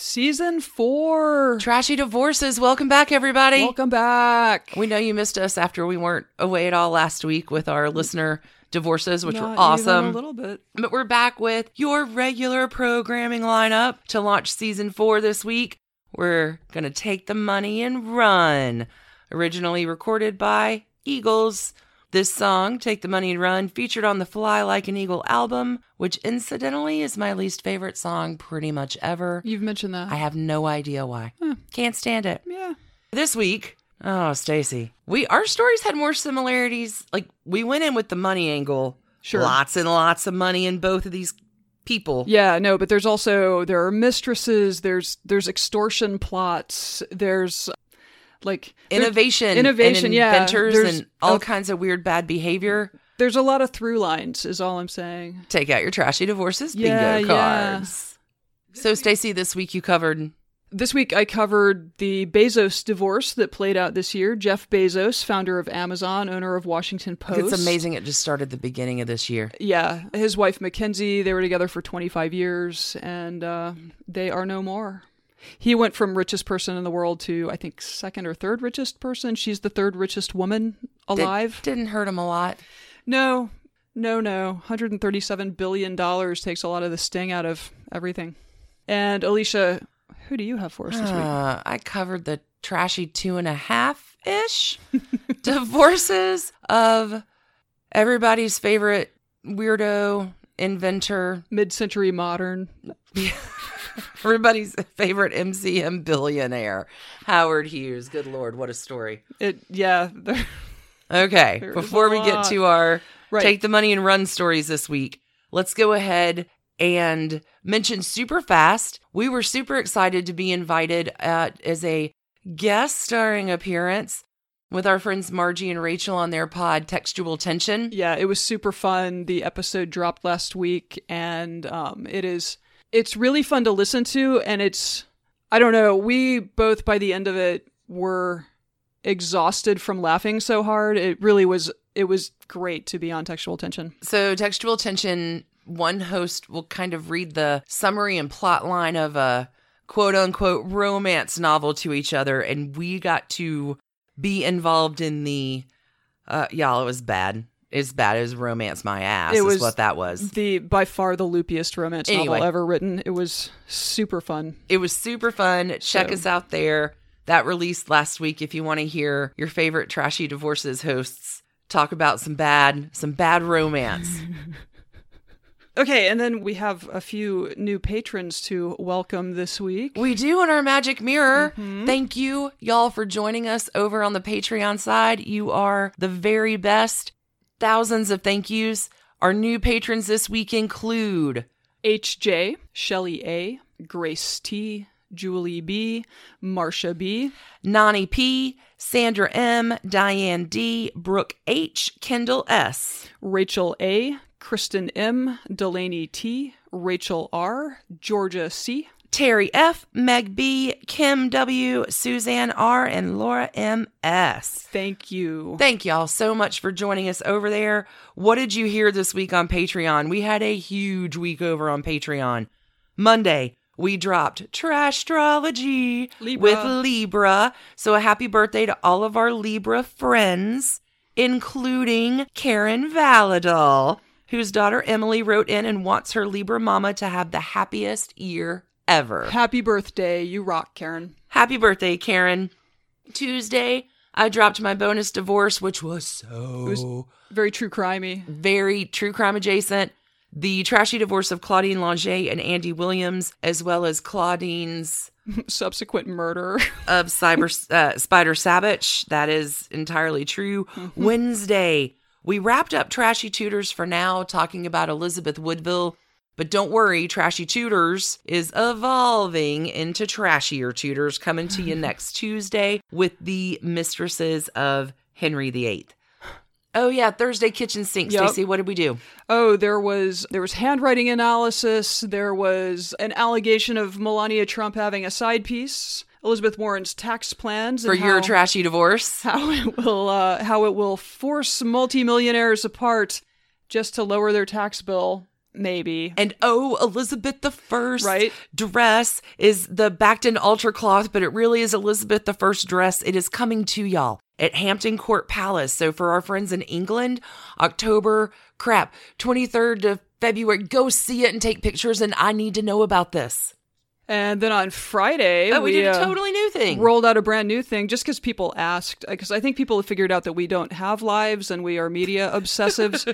Season four. Trashy Divorces. Welcome back, everybody. Welcome back. We know you missed us after we weren't away at all last week with our listener divorces, which Not were awesome. A little bit. But we're back with your regular programming lineup to launch season four this week. We're going to take the money and run. Originally recorded by Eagles. This song, Take the Money and Run, featured on the Fly Like an Eagle album, which incidentally is my least favorite song pretty much ever. You've mentioned that. I have no idea why. Can't stand it. yeah. This week, oh, Stacy, we our stories had more similarities. Like we went in with the money angle. Sure. Lots and lots of money in both of these people. Yeah, no, but there's also there are mistresses, there's there's extortion plots, there's like Innovation, innovation, and yeah. inventors, and all kinds of weird bad behavior. there's a lot of through lines is all I'm saying. Take out your trashy divorces bingo Yeah, yeah. cards. So, Stacy, this week you covered This week I covered the Bezos divorce that played out this year. Jeff Bezos, founder of Amazon, owner of Washington Post. It's amazing it just started the beginning of this year. Yeah, his wife Mackenzie, they were together for 25 years and uh, they are no more. He went from richest person in the world to I think second or third richest person. She's the third richest woman alive. didn't hurt him a lot. No, no, no. 137 billion dollars takes a lot of the sting out of everything. And Alicia, who do you have for us this week? Uh, I covered the trashy two and a half ish divorces of everybody's favorite weirdo inventor, Mid-century modern. everybody's favorite MCM billionaire, Howard Hughes. Good Lord, what a story. It yeah, there- Okay, There before we get to our Right. take the money and run stories this week, let's go ahead and mention super fast. We were super excited to be invited at, as a guest starring appearance with our friends Margie and Rachel on their pod Textual Tension. yeah, it was super fun. The episode dropped last week and um it is it's really fun to listen to and it's I don't know, we both by the end of it were exhausted from laughing so hard. It really was it was great to be on textual tension. So, Textual Tension, one host will kind of read the summary and plot line of a quote unquote romance novel to each other, and we got to be involved in the. Uh, y'all, it was bad. It's bad. as romance my ass. it was- what that was. The by far the loopiest romance Anyway. novel ever written. It was super fun. It was super fun. Check So- us out there. That released last week. If you want to hear your favorite trashy divorces hosts talk about some bad, some bad romance. Okay, and then we have a few new patrons to welcome this week. We do in our magic mirror. Mm-hmm. Thank you, y'all, for joining us over on the Patreon side. You are the very best. Thousands of thank yous. Our new patrons this week include HJ, Shelly A, Grace T, Julie B, Marsha B, Nani P, Sandra M, Diane D, Brooke H, Kendall S. Rachel A, Kristen M, Delaney T, Rachel R, Georgia C, Terry F, Meg B, Kim W, Suzanne R, and Laura M S. Thank you. Thank y'all so much for joining us over there. What did you hear this week on Patreon? We had a huge week over on Patreon. Monday, we dropped Trashtrology Libra. with Libra. So a happy birthday to all of our Libra friends, including Karen Valadol, whose daughter Emily wrote in and wants her Libra mama to have the happiest year ever. Happy birthday. You rock, Karen. Happy birthday, Karen. Tuesday, I dropped my bonus divorce, which was so Very true crimey. very true crime adjacent. The trashy divorce of Claudine Longet and Andy Williams, as well as Claudine's Subsequent murder. of Cyber uh, Spider Sabich. That is entirely true. Wednesday, we wrapped up Trashy Tudors for now, talking about Elizabeth Woodville. But don't worry, Trashy Tudors is evolving into trashier tudors coming to you next Tuesday with the mistresses of Henry VIII. Oh yeah, Thursday kitchen sink. Yep. Stacey, what did we do? Oh, there was there was handwriting analysis. There was an allegation of Melania Trump having a side piece. Elizabeth Warren's tax plans For your trashy divorce. how it will uh, how it will force multimillionaires apart just to lower their tax bill. Maybe. And oh, Elizabeth the First Right. dress is the Bacton altar Cloth, but it really is Elizabeth the First dress. It is coming to y'all at Hampton Court Palace. So for our friends in England, October, crap, 23rd to February, go see it and take pictures. And I need to know about this. And then on Friday, Oh, we, did a uh, totally new thing. rolled out a brand new thing just because people asked. Because I think people have figured out that we don't have lives and we are media obsessives.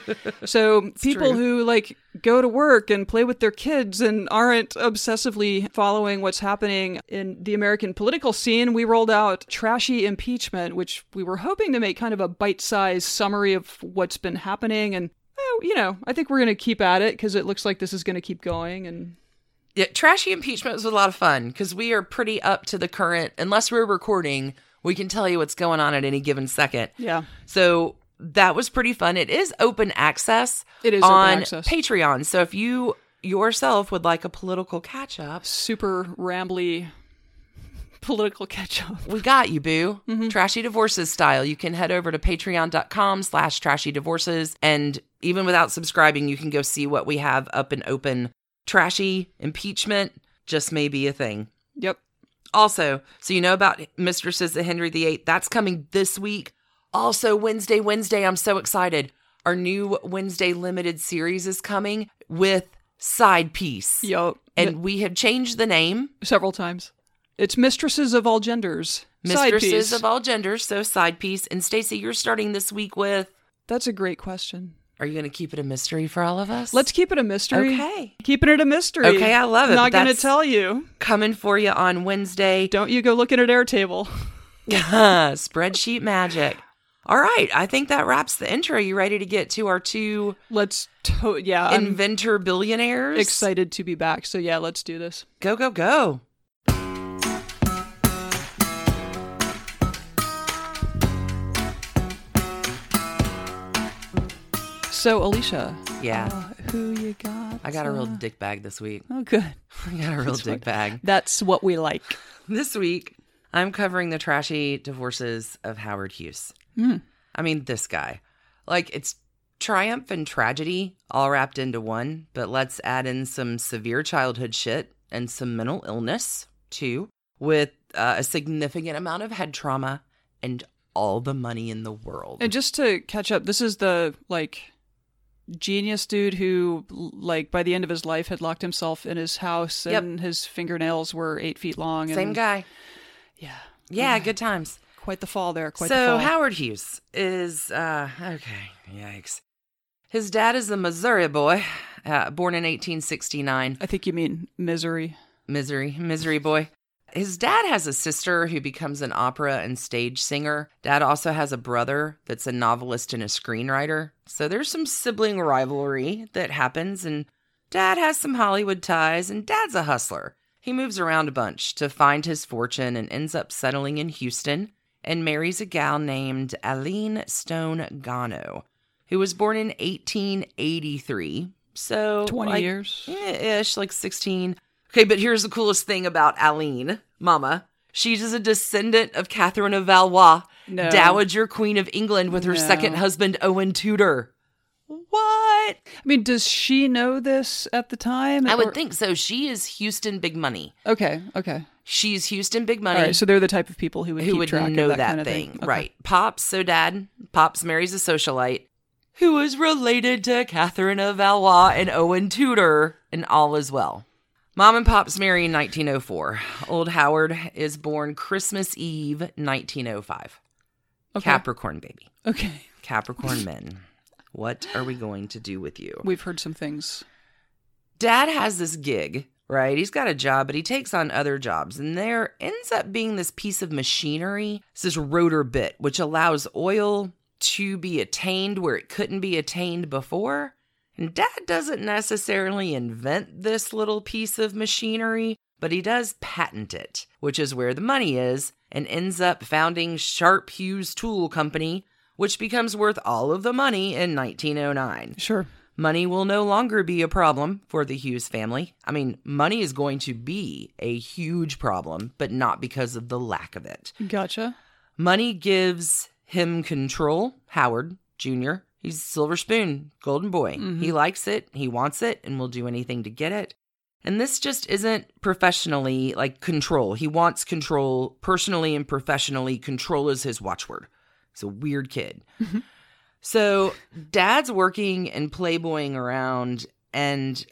so people true. who like go to work and play with their kids and aren't obsessively following what's happening in the American political scene, we rolled out Trashy Impeachment, which we were hoping to make kind of a bite sized summary of what's been happening. And, eh, you know, I think we're going to keep at it because it looks like this is going to keep going. And Yeah, trashy impeachment was a lot of fun because we are pretty up to the current. Unless we're recording, we can tell you what's going on at any given second. yeah. So that was pretty fun. It is open access. It is on access. Patreon. So if you yourself would like a political catch up, Super rambly political catch up. we got you, boo. Mm-hmm. Trashy divorces style. You can head over to patreon.com slash trashy divorces. And even without subscribing, you can go see what we have up and open. Trashy impeachment just may be a thing. Yep. Also, so you know about Mistresses of Henry VIII, that's coming this week. Also, Wednesday, Wednesday, I'm so excited. Our new Wednesday limited series is coming with Side Piece. Yup. And we have changed the name, several times. It's mistresses of all genders. Side Mistresses of all genders, so Side Piece. And Stacey, you're starting this week with. That's a great question. Are you going to keep it a mystery for all of us? Let's keep it a mystery. Okay. Keeping it a mystery. Okay, I love it, Not going to tell you. Coming for you on Wednesday. Don't you go looking at Airtable. Spreadsheet magic. All right, I think that wraps the intro. You ready to get to our two Let's, to- yeah, I'm inventor billionaires? excited to be back. So, yeah, let's do this. Go, go, go. So, Alicia, Yeah. uh, who you got? I got a real uh, dick bag this week. Oh, good. I got a real That's dick fine. bag. That's what we like. This week, I'm covering the trashy divorces of Howard Hughes. Hmm. I mean, this guy. Like, it's triumph and tragedy all wrapped into one, but let's add in some severe childhood shit and some mental illness, too, with uh, a significant amount of head trauma and all the money in the world. And just to catch up, this is the like genius dude who like by the end of his life had locked himself in his house Yep. and his fingernails were eight feet long. And, Same guy. Yeah. Yeah, good times. Quite the fall there. Quite the so fall. Howard Hughes is uh okay, yikes. His dad is a Missouri boy, uh, born in 1869. I think you mean misery. Misery, misery boy. His dad has a sister who becomes an opera and stage singer. Dad also has a brother that's a novelist and a screenwriter. So there's some sibling rivalry that happens, and dad has some Hollywood ties, and dad's a hustler. He moves around a bunch to find his fortune and ends up settling in Houston and marries a gal named Allene Stone Gano, who was born in 1883. So 20 like, years. eh, ish, like 16. Okay, but here's the coolest thing about Allene, Mama. She's a descendant of Catherine of Valois, No. Dowager Queen of England, with her No. second husband, Owen Tudor. What? I mean, does she know this at the time? I would Or- think so. She is Houston Big Money. Okay, okay. She's Houston Big Money. right, so they're the type of people who would who would know that, that, kind of thing. thing. Okay. Right. Pops, so dad, Pops marries a socialite who is related to Catherine of Valois and Owen Tudor, and all is well. Mom and Pops marry in 1904. Old Howard is born Christmas Eve, 1905. Okay. Capricorn baby. Okay. Capricorn men. What are we going to do with you? We've heard some things. dad has this gig, right? He's got a job, but he takes on other jobs. And there ends up being this piece of machinery, it's this rotor bit, which allows oil to be attained where it couldn't be attained before. And dad doesn't necessarily invent this little piece of machinery, but he does patent it, which is where the money is, and ends up founding Sharp Hughes Tool Company, which becomes worth all of the money in 1909. Sure. Money will no longer be a problem for the Hughes family. I mean, money is going to be a huge problem, but not because of the lack of it. Gotcha. Money gives him control, Howard Jr., He's silver spoon, golden boy. Mm-hmm. He likes it, he wants it, and will do anything to get it. And this just isn't professionally like control. He wants control personally and professionally. Control is his watchword. He's a weird kid. Mm-hmm. so dad's working and playboying around, and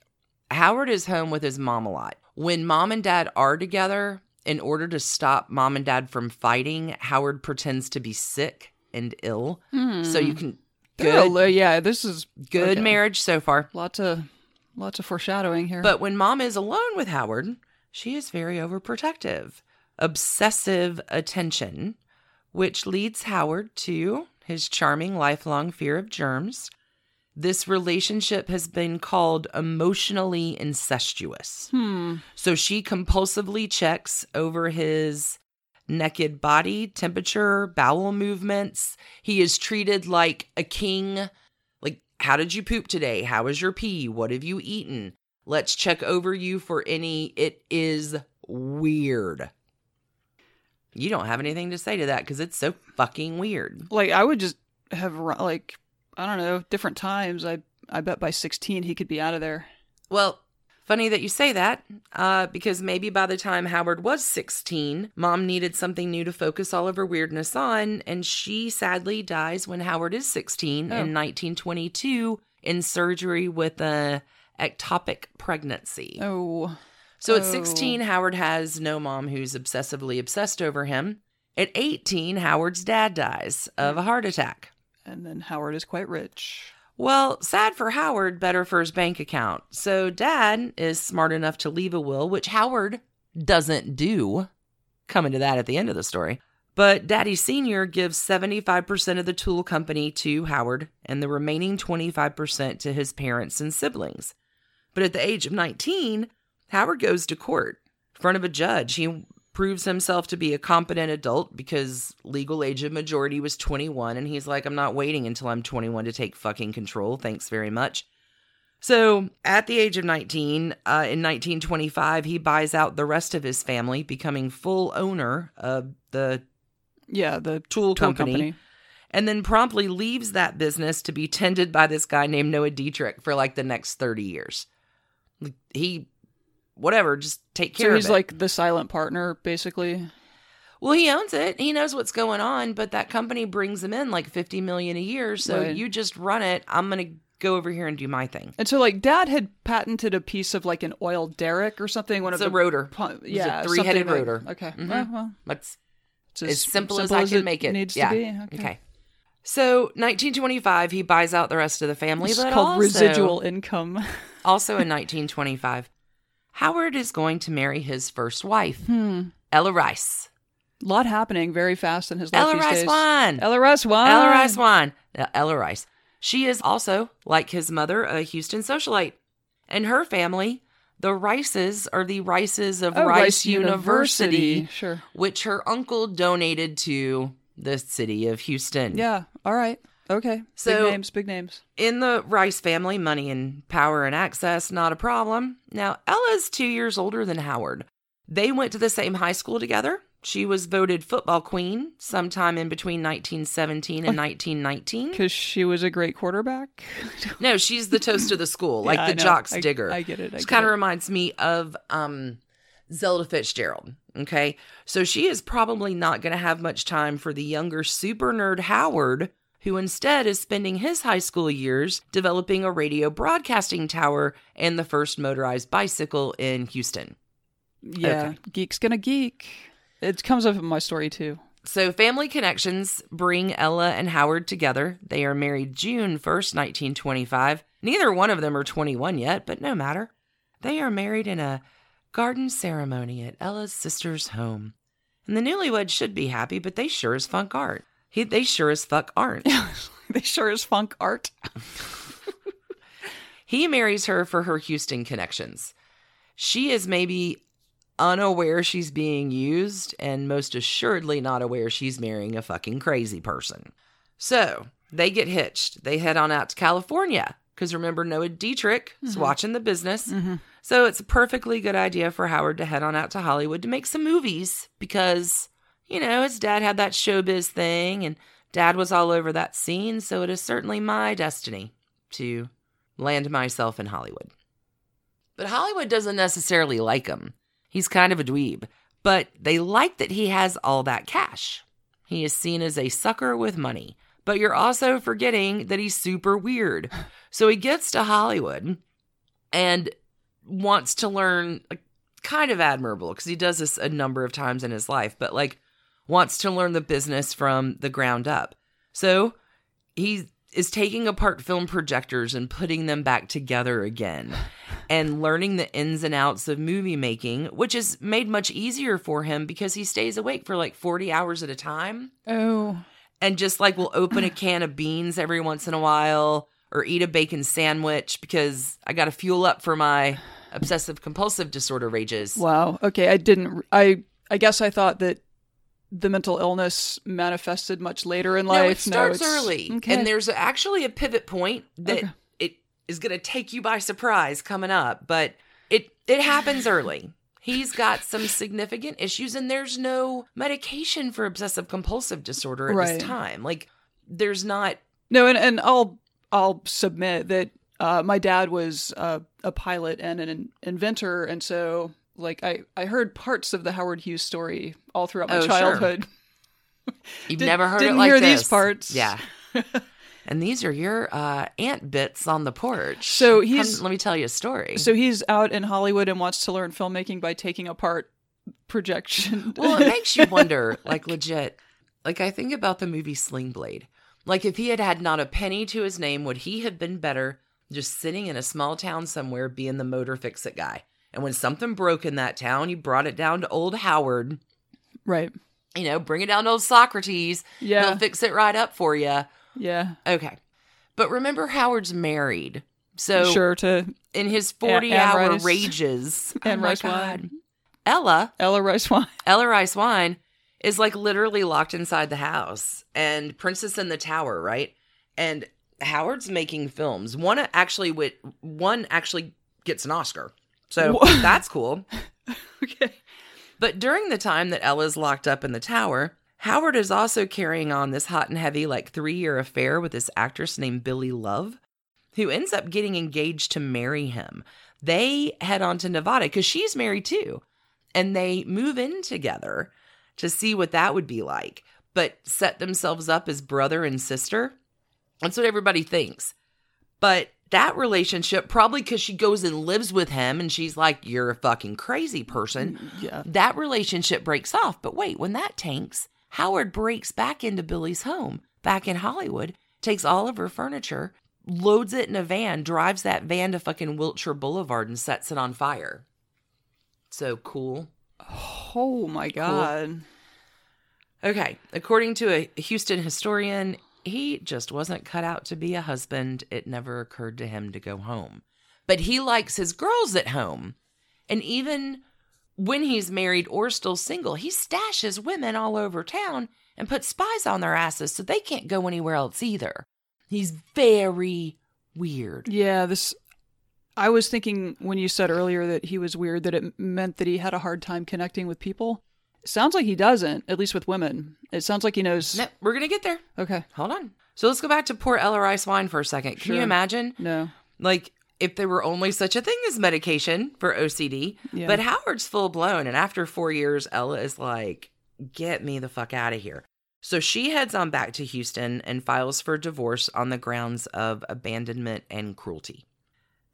Howard is home with his mom a lot. When mom and dad are together, in order to stop mom and dad from fighting, Howard pretends to be sick and ill. So hmm. you can good Good. yeah, this is good okay. marriage so far. Lots of lots of foreshadowing here. But when mom is alone with Howard, she is very overprotective, obsessive attention, which leads Howard to his charming lifelong fear of germs. This relationship has been called emotionally incestuous. hmm. So she compulsively checks over his naked body, temperature, bowel movements. He is treated like a king. Like, how did you poop today? How is your pee? What have you eaten? Let's check over you for any. It is weird. You don't have anything to say to that because it's so fucking weird. Like I would just have like I don't know different times. I I bet by sixteen he could be out of there. Well, funny that you say that, uh, because maybe by the time Howard was 16, mom needed something new to focus all of her weirdness on, and she sadly dies when Howard is 16 Oh. in 1922 in surgery with a ectopic pregnancy. Oh, So at Oh. 16, Howard has no mom who's obsessively obsessed over him. At 18, Howard's dad dies of a heart attack. and then Howard is quite rich. Well, sad for Howard, better for his bank account. So dad is smart enough to leave a will, which Howard doesn't do. Coming to that at the end of the story. But Daddy Sr. gives 75% of the tool company to Howard and the remaining 25% to his parents and siblings. But at the age of 19, Howard goes to court in front of a judge. He proves himself to be a competent adult because legal age of majority was 21 and he's like I'm not waiting until I'm 21 to take fucking control. Thanks very much. So, at the age of 19, uh, in 1925, he buys out the rest of his family, becoming full owner of the Yeah, the tool, tool company, company. and then promptly leaves that business to be tended by this guy named Noah Dietrich for like the next 30 years. He, whatever, just take care So he's like the silent partner, basically. Well, he owns it. He knows what's going on, but that company brings him in like 50 million a year. So Right. you just run it. I'm going to go over here and do my thing. And so, like, Dad had patented a piece of like an oil derrick or something. One It's of a the rotor. pu- a yeah, three-headed like- rotor. Okay, Mhm. well, well, That's it's as simple, as I can make it. Needs yeah. to be. Okay. Okay. So 1925, he buys out the rest of the family, It's called also, residual income. also in 1925, Howard is going to marry his first wife, hmm. Ella Rice. A lot happening very fast in his life Ella Rice days. won. Ella Rice won. Ella Rice won. Now, Ella Rice. She is also, like his mother, a Houston socialite. And her family, the Rices, are the Rices of Oh, Rice, University, Sure. which her uncle donated to the city of Houston. Yeah. All right. Okay. So- big names. Big names. In the Rice family, money and power and access, not a problem. Now, Ella's two years older than Howard. They went to the same high school together. She was voted football queen sometime in between 1917 and 1919. Because she was a great quarterback. No, she's the toast of the school, like Yeah, the jock's I- digger. I get it. I She kind of reminds me of um, Zelda Fitzgerald. Okay. So she is probably not going to have much time for the younger super nerd Howard, who instead is spending his high school years developing a radio broadcasting tower and the first motorized bicycle in Houston. Yeah. Geek's gonna geek. It comes up in my story too. So, family connections bring Ella and Howard together. They are married June 1st, 1925. Neither one of them are 21 yet, but no matter. They are married in a garden ceremony at Ella's sister's home. And the newlyweds should be happy, but they sure as funk aren't. He, they sure as fuck aren't. they sure is funk art. He marries her for her Houston connections. She is maybe unaware she's being used and most assuredly not aware she's marrying a fucking crazy person. So they get hitched. They head on out to California because remember, Noah Dietrich is watching the business. Mm-hmm. So it's a perfectly good idea for Howard to head on out to Hollywood to make some movies because, you know, his dad had that showbiz thing and Dad was all over that scene, so it is certainly my destiny to land myself in Hollywood. But Hollywood doesn't necessarily like him. He's kind of a dweeb, but they like that he has all that cash. He is seen as a sucker with money, but you're also forgetting that he's super weird. So he gets to Hollywood and wants to learn, kind of admirable because he does this a number of times in his life, but like wants to learn the business from the ground up. So he is taking apart film projectors and putting them back together again and learning the ins and outs of movie making, which is made much easier for him because he stays awake for like 40 hours at a time Oh. and just like will open a can of beans every once in a while or eat a bacon sandwich because I got to fuel up for my obsessive compulsive disorder rages. Wow. Okay, I didn't I I guess I thought that the mental illness manifested much later in life. No, it starts it's- early. Okay. And there's actually a pivot point that Okay. it is going to take you by surprise coming up, but it it happens early. He's got some significant issues and there's no medication for obsessive compulsive disorder at Right. this time. Like there's not No, and, and I'll I'll submit that uh, my dad was uh, a pilot and an inventor, and so like I I heard parts of the Howard Hughes story all throughout my Oh, sure. childhood. you've Did- never heard didn't it like hear this. these parts. Yeah. and these are your uh ant bits on the porch. So Come- he's- let me tell you a story. So he's out in Hollywood and wants to learn filmmaking by taking apart projection. Well, it makes you wonder, like legit. Like I think about the movie Sling Blade. Like if he had had not a penny to his name, would he have been better just sitting in a small town somewhere being the motor fix it guy? And when something broke in that town, you brought it down to old Howard. right. You know, bring it down to old Socrates. Yeah. He'll fix it right up for you. Yeah. Okay. But remember, Howard's married. So sure to in his Anne 40 hour Rice. rages, and oh Rice God. Wine. Ella Ella Rice Wine. Ella Rice Wine is like literally locked inside the house and Princess in the Tower, right? And Howard's making films. One actually with one actually gets an Oscar. So Wha- that's cool. Okay. But during the time that Ella's locked up in the tower, Howard is also carrying on this hot and heavy, like three year affair with this actress named Billy Love, who ends up getting engaged to marry him. They head on to Nevada because she's married too. And they move in together to see what that would be like, but set themselves up as brother and sister. That's what everybody thinks. But that relationship, probably because she goes and lives with him and she's like, You're a fucking crazy person mm, Yeah. that relationship breaks off. But wait, when that tanks, Howard breaks back into Billie's home back in Hollywood, takes all of her furniture, loads it in a van, drives that van to fucking Wilshire Boulevard and sets it on fire. So cool. Oh my god. Okay, according to a Houston historian, he just wasn't cut out to be a husband. It never occurred to him to go home. But he likes his girls at home. And even when he's married or still single, he stashes women all over town and puts spies on their asses so they can't go anywhere else either. He's very weird. Yeah, this I was thinking when you said earlier that he was weird that it meant that he had a hard time connecting with people. Sounds like he doesn't, at least with women. It sounds like he knows No, we're going to get there. Okay. Hold on. So let's go back to poor Ella Rice Wine for a second. Can you imagine? No. Like, if there were only such a thing as medication for OCD, Yeah. but Howard's full blown. And after four years, Ella is like, get me the fuck out of here. So she heads on back to Houston and files for divorce on the grounds of abandonment and cruelty.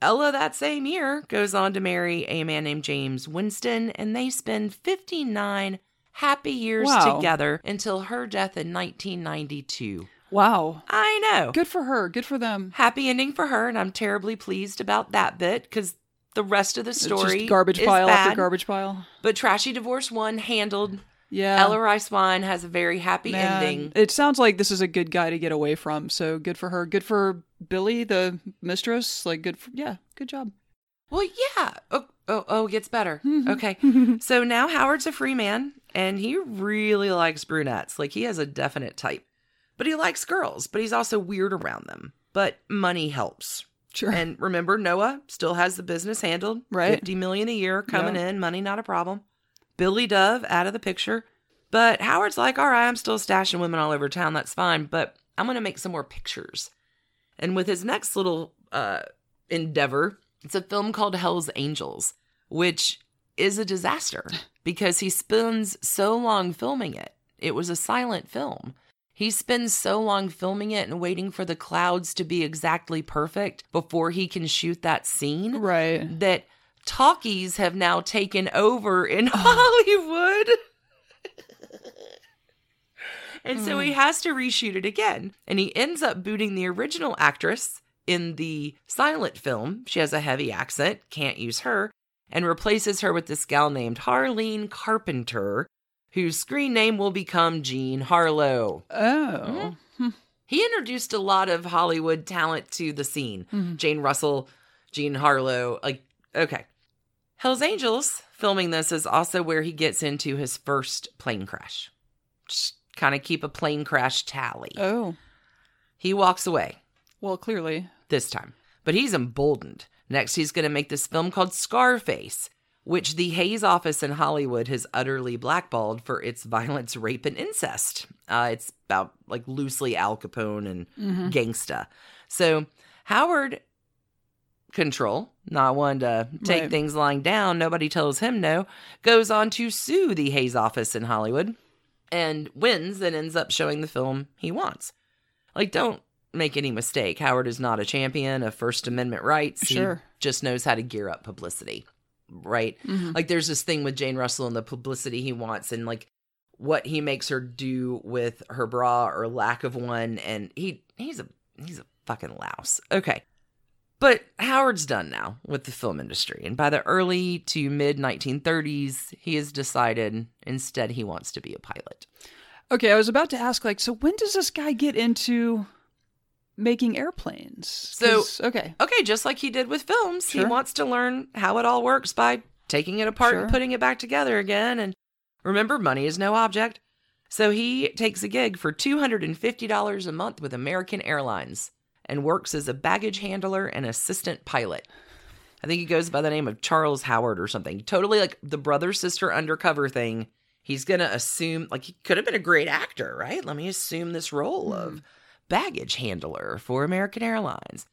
Ella, that same year, goes on to marry a man named James Winston, and they spend 59 happy years Wow. together until her death in 1992. Wow. I know. Good for her. Good for them. Happy ending for her, and I'm terribly pleased about that bit because the rest of the story just garbage pile after garbage pile. But Trashy Divorce One handled. Yeah. Ella Rice Wine has a very happy Man, ending. It sounds like this is a good guy to get away from. So good for her. Good for Billie, the mistress. Like good for yeah. Good job. Well, yeah. Oh, oh, oh, gets better. Mm-hmm. okay. so now Howard's a free man, and he really likes brunettes. Like he has a definite type, but he likes girls. But he's also weird around them. But money helps. Sure. And remember, Noah still has the business handled. Right. Fifty million a year coming Yeah. in, money not a problem. Billie Dove out of the picture. But Howard's like, all right, I'm still stashing women all over town. That's fine. But I'm going to make some more pictures. And with his next little uh, endeavor, it's a film called Hell's Angels, which is a disaster because he spends so long filming it. It was a silent film. He spends so long filming it and waiting for the clouds to be exactly perfect before he can shoot that scene Right. that talkies have now taken over in Hollywood. and so he mm. has to reshoot it again. And he ends up booting the original actress in the silent film. She has a heavy accent, can't use her, and replaces her with this gal named Harlean Carpenter, whose screen name will become Jean Harlow. Oh. Mm-hmm. Hmm. He introduced a lot of Hollywood talent to the scene. Mhm. Jane Russell, Jean Harlow. Like, okay. Hell's Angels, filming this, is also where he gets into his first plane crash. Just kind of keep a plane crash tally. Oh. He walks away Well, clearly. this time, but he's emboldened. Next, he's going to make this film called Scarface, which the Hays office in Hollywood has utterly blackballed for its violence, rape, and incest. Uh, it's about like loosely Al Capone and Mhm. gangsta. So Howard Control, not one to take Right. things lying down, nobody tells him no, goes on to sue the Hays office in Hollywood and wins and ends up showing the film he wants. Like, don't make any mistake. Howard is not a champion of First Amendment rights. Sure. He just knows how to gear up publicity, right? Mhm. Like, there's this thing with Jane Russell and the publicity he wants, and like what he makes her do with her bra or lack of one, and he he's a he's a fucking louse. Okay. But Howard's done now with the film industry, and by the early to mid 1930s, he has decided instead he wants to be a pilot. Okay, I was about to ask, like, so when does this guy get into making airplanes? So, okay, Okay, just like he did with films, he wants to learn how it all works by taking it apart and putting it back together again. And remember, money is no object. So he takes a gig for $250 a month with American Airlines and works as a baggage handler and assistant pilot. I think he goes by the name of Charles Howard or something. Totally like the brother sister undercover thing. He's going to assume, like, he could have been a great actor, right? Let me assume this role of hmm. baggage handler for American Airlines.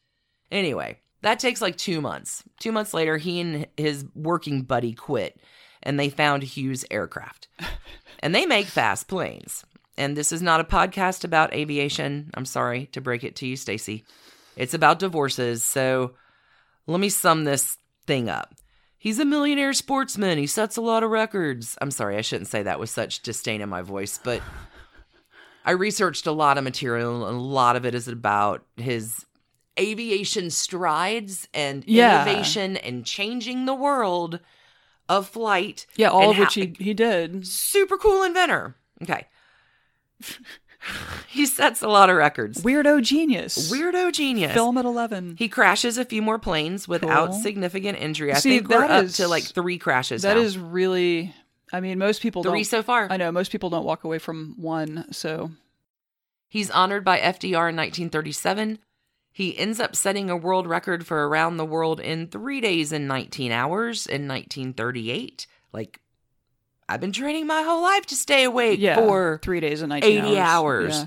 Anyway, that takes like two months. Two months later, he and his working buddy quit and they found Hughes Aircraft. and they make fast planes. And this is not a podcast about aviation. I'm sorry to break it to you, Stacy. It's about divorces. So let me sum this thing up. He's a millionaire sportsman. He sets a lot of records. I'm sorry, I shouldn't say that with such disdain in my voice, but I researched a lot of material, and a lot of it is about his aviation strides and Yeah. innovation and changing the world of flight. yeah, all of which how- he he did. super cool inventor. Okay. he sets a lot of records. Weirdo genius. Weirdo genius. Film at eleven. He crashes a few more planes without Cool. significant injury. I See, think we're that up is- to like three crashes That now. is really. I mean, most people three don't. so far. I know most people don't walk away from one. So He's honored by FDR in 1937. He ends up setting a world record for around the world in three days and 19 hours in 1938. Like, I've been training my whole life to stay awake yeah, for three days and nineteen 80 hours. Yeah.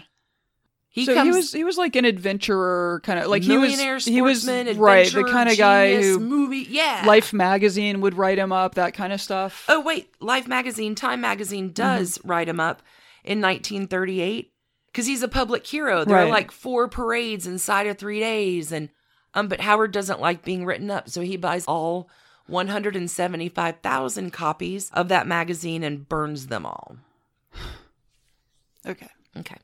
He so comes he was he was like an adventurer kind of like he was millionaire he was right the kind of guy who movie yeah Life magazine would write him up that kind of stuff. Oh wait, Life magazine, Time magazine does Mm-hmm. write him up in 1938 because he's a public hero. There are like four parades inside of three days, and um, but Howard doesn't like being written up, so he buys all 175,000 copies of that magazine and burns them all. Okay. Okay.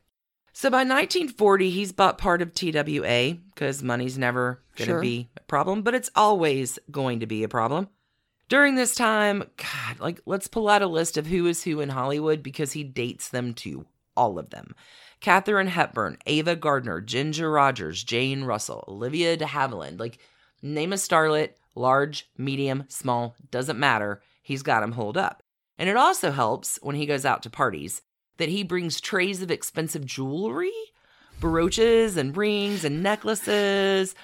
So by 1940, he's bought part of TWA because money's never going to Sure. be a problem, but it's always going to be a problem. During this time, God, like, let's pull out a list of who is who in Hollywood because he dates them to all of them. Katharine Hepburn, Ava Gardner, Ginger Rogers, Jane Russell, Olivia de Havilland. Like, name a starlet, large, medium, small, doesn't matter. He's got them holed up. And it also helps when he goes out to parties that he brings trays of expensive jewelry, brooches and rings and necklaces.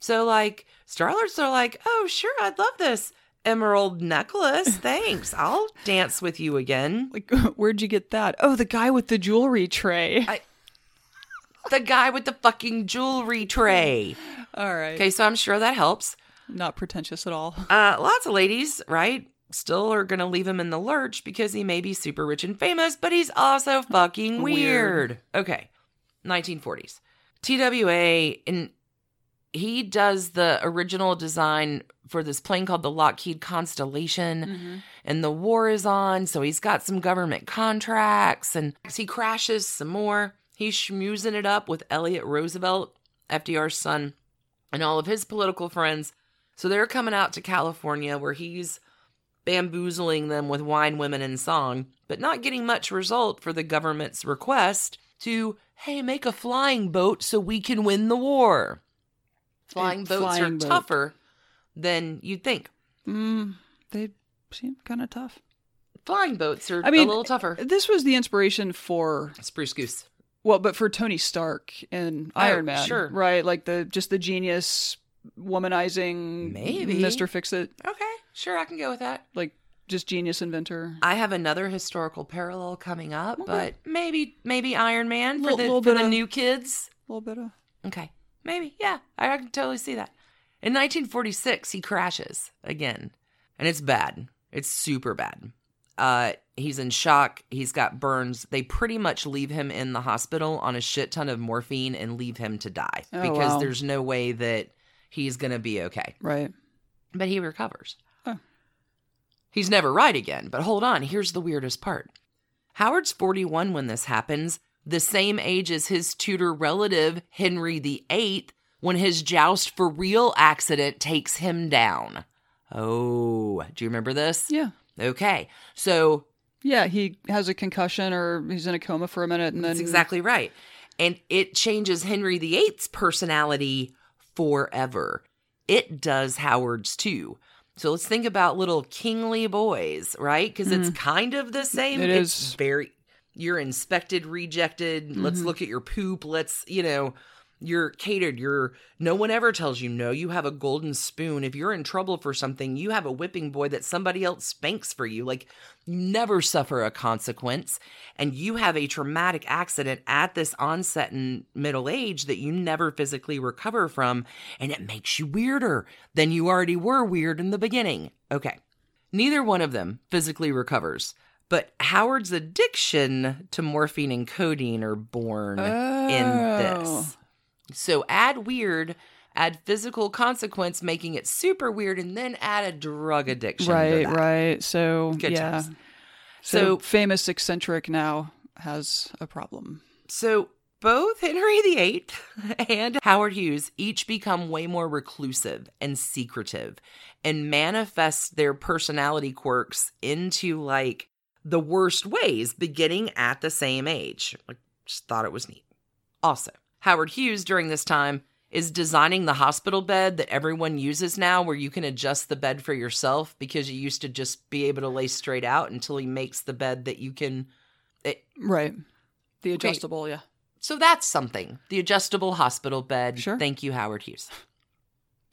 So, like, starlets are like, oh, sure, I'd love this. emerald necklace. Thanks. I'll dance with you again. Like, where'd you get that? Oh, the guy with the jewelry tray. I- The guy with the fucking jewelry tray. All right. Okay, so I'm sure that helps. Not pretentious at all. Uh, lots of ladies, right? Still are gonna leave him in the lurch because he may be super rich and famous, but he's also fucking weird. Weird. Okay, 1940s. TWA, and he does the original design for this plane called the Lockheed Constellation, and the war is on, so he's got some government contracts, and he crashes some more. He's schmoozing it up with Elliott Roosevelt, FDR's son, and all of his political friends. So they're coming out to California where he's bamboozling them with wine, women, and song, but not getting much result for the government's request to, hey, make a flying boat so we can win the war. Flying boats are boat. tougher than you'd think. Mm, they seem kind of tough. Flying boats are I mean, a little tougher. This was the inspiration for Spruce Goose. well, but for Tony Stark in Oh, Iron Man, sure. right? Like the just the genius womanizing, Maybe. Mister Fix It, Okay, sure, I can go with that. like just genius inventor. I have another historical parallel coming up, but maybe maybe Iron Man for Little- the, little for bit the of- new kids. A little bit of Okay. Maybe. Yeah. I, I can totally see that. In 1946, he crashes again. And it's bad. It's super bad. Uh, he's in shock. He's got burns. They pretty much leave him in the hospital on a shit ton of morphine and leave him to die Oh, because wow. there's no way that he's going to be okay. right. But he recovers. Oh. He's never right again. But hold on. Here's the weirdest part Howard's 41 when this happens, the same age as his Tudor relative, Henry VIII, when his joust for real accident takes him down. Oh, do you remember this? Yeah, Okay. So yeah. He has a concussion or he's in a coma for a minute, and then That's exactly right. And it changes Henry VIII's personality forever. It does Howard's too. So let's think about little kingly boys, right? Because it's kind of the same. It it's is. very you're inspected, rejected. Let's Mm-hmm. look at your poop. Let's, you know, you're catered. You're no one ever tells you no. You have a golden spoon. If you're in trouble for something, you have a whipping boy that somebody else spanks for you. Like you never suffer a consequence. And you have a traumatic accident at this onset in middle age that you never physically recover from, and it makes you weirder than you already were weird in the beginning. Okay. Neither one of them physically recovers. But Howard's addiction to morphine and codeine are born in Oh. this. So add weird, add physical consequence, making it super weird, and then add a drug addiction. to right, that. right. So Good yeah. So, So- famous eccentric now has a problem. So both Henry VIII and Howard Hughes each become way more reclusive and secretive and manifest their personality quirks into like the worst ways beginning at the same age. Like just thought it was neat. Also, Howard Hughes during this time is designing the hospital bed that everyone uses now where you can adjust the bed for yourself because you used to just be able to lay straight out until he makes the bed that you can Right. The adjustable, yeah. So that's something. The adjustable hospital bed. Sure. Thank you, Howard Hughes.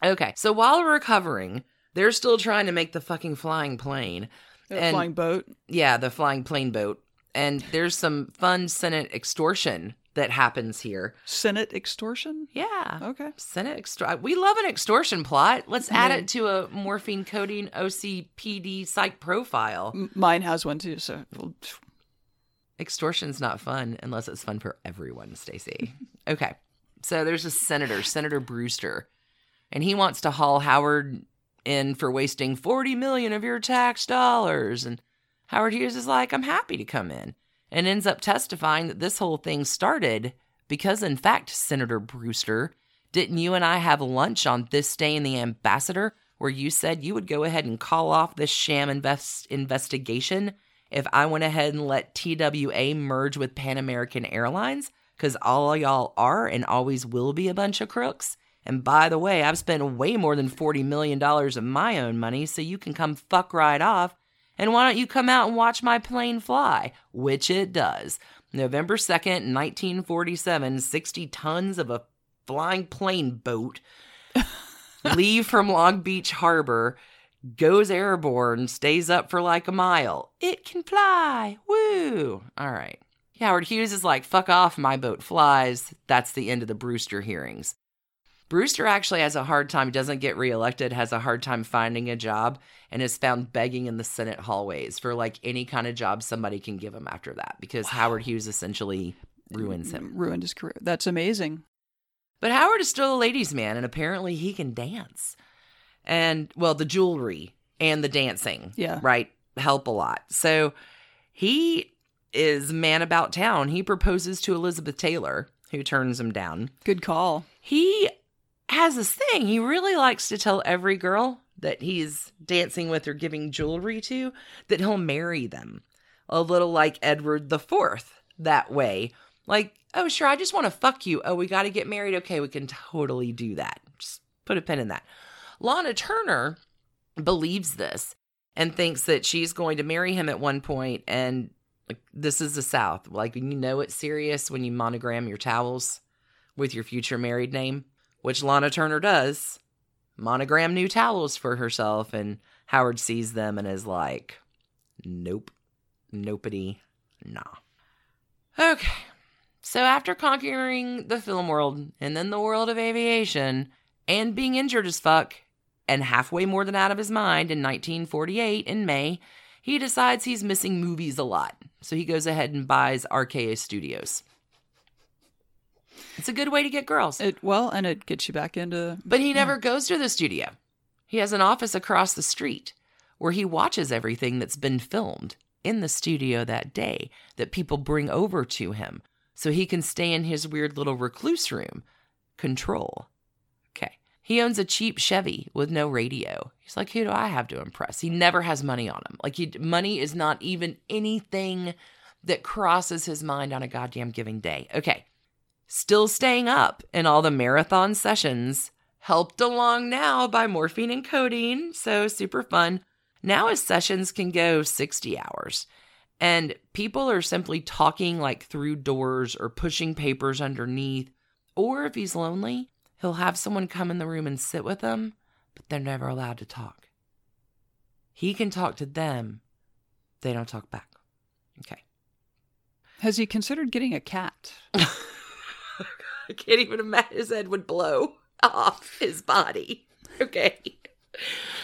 Okay, so while recovering, they're still trying to make the fucking flying plane. A And- flying boat. Yeah, the flying plane boat. And there's some fun Senate extortion that happens here. Senate extortion? Yeah. Okay. Senate extor- We love an extortion plot. Let's add Yeah. it to a morphine codeine OCPD psych profile. Mine has one too, so Extortion's not fun unless it's fun for everyone, Stacy. okay. So there's a senator, Senator Brewster, and he wants to haul Howard in for wasting 40 million of your tax dollars and Howard Hughes is like, "I'm happy to come in." And ends up testifying that this whole thing started because in fact, Senator Brewster, didn't you and I have lunch on this day in the ambassador where you said you would go ahead and call off this sham invest- investigation if I went ahead and let TWA merge with Pan American Airlines? Because all y'all are and always will be a bunch of crooks. And by the way, I've spent way more than $40 million of my own money, so you can come fuck right off. And why don't you come out and watch my plane fly? Which it does. November 2nd, 1947, 60 tons of a flying plane boat leave from Long Beach Harbor, goes airborne, stays up for like a mile. It can fly. Woo. All right. Howard Hughes is like, fuck off, my boat flies. That's the end of the Brewster hearings. Brewster actually has a hard time, doesn't get reelected, has a hard time finding a job, and is found begging in the Senate hallways for like any kind of job somebody can give him after that because wow. Howard Hughes essentially ruins him. Ruined his career. That's amazing. But Howard is still a ladies' man, and apparently he can dance. And, well, the jewelry and the dancing, yeah. right, help a lot. So he is man about town. He proposes to Elizabeth Taylor, who turns him down. Good call. He has this thing. He really likes to tell every girl that he's dancing with or giving jewelry to that he'll marry them. A little like Edward the Fourth that way. Like, oh, sure, I just want to fuck you. Oh, we got to get married. Okay, we can totally do that. Just put a pin in that. Lana Turner believes this and thinks that she's going to marry him at one point and like this is the south like you know it's serious when you monogram your towels with your future married name which lana turner does monogram new towels for herself and howard sees them and is like nope nopity nah okay so after conquering the film world and then the world of aviation and being injured as fuck and halfway more than out of his mind in 1948 in May, he decides he's missing movies a lot. So he goes ahead and buys RKO Studios. It's a good way to get girls. It well, and it gets you back into But he never goes to the studio. He has an office across the street where he watches everything that's been filmed in the studio that day that people bring over to him so he can stay in his weird little recluse room. Control. Okay. He owns a cheap Chevy with no radio. He's like, who do I have to impress? He never has money on him. Like, he, money is not even anything that crosses his mind on a goddamn giving day. Okay. Still staying up in all the marathon sessions, helped along now by morphine and codeine. So super fun. Now his sessions can go 60 hours. And people are simply talking like through doors or pushing papers underneath. Or if he's lonely, He'll have someone come in the room and sit with him, but they're never allowed to talk. He can talk to them, they don't talk back. Okay. Has he considered getting a cat? I can't even imagine his head would blow off his body. Okay.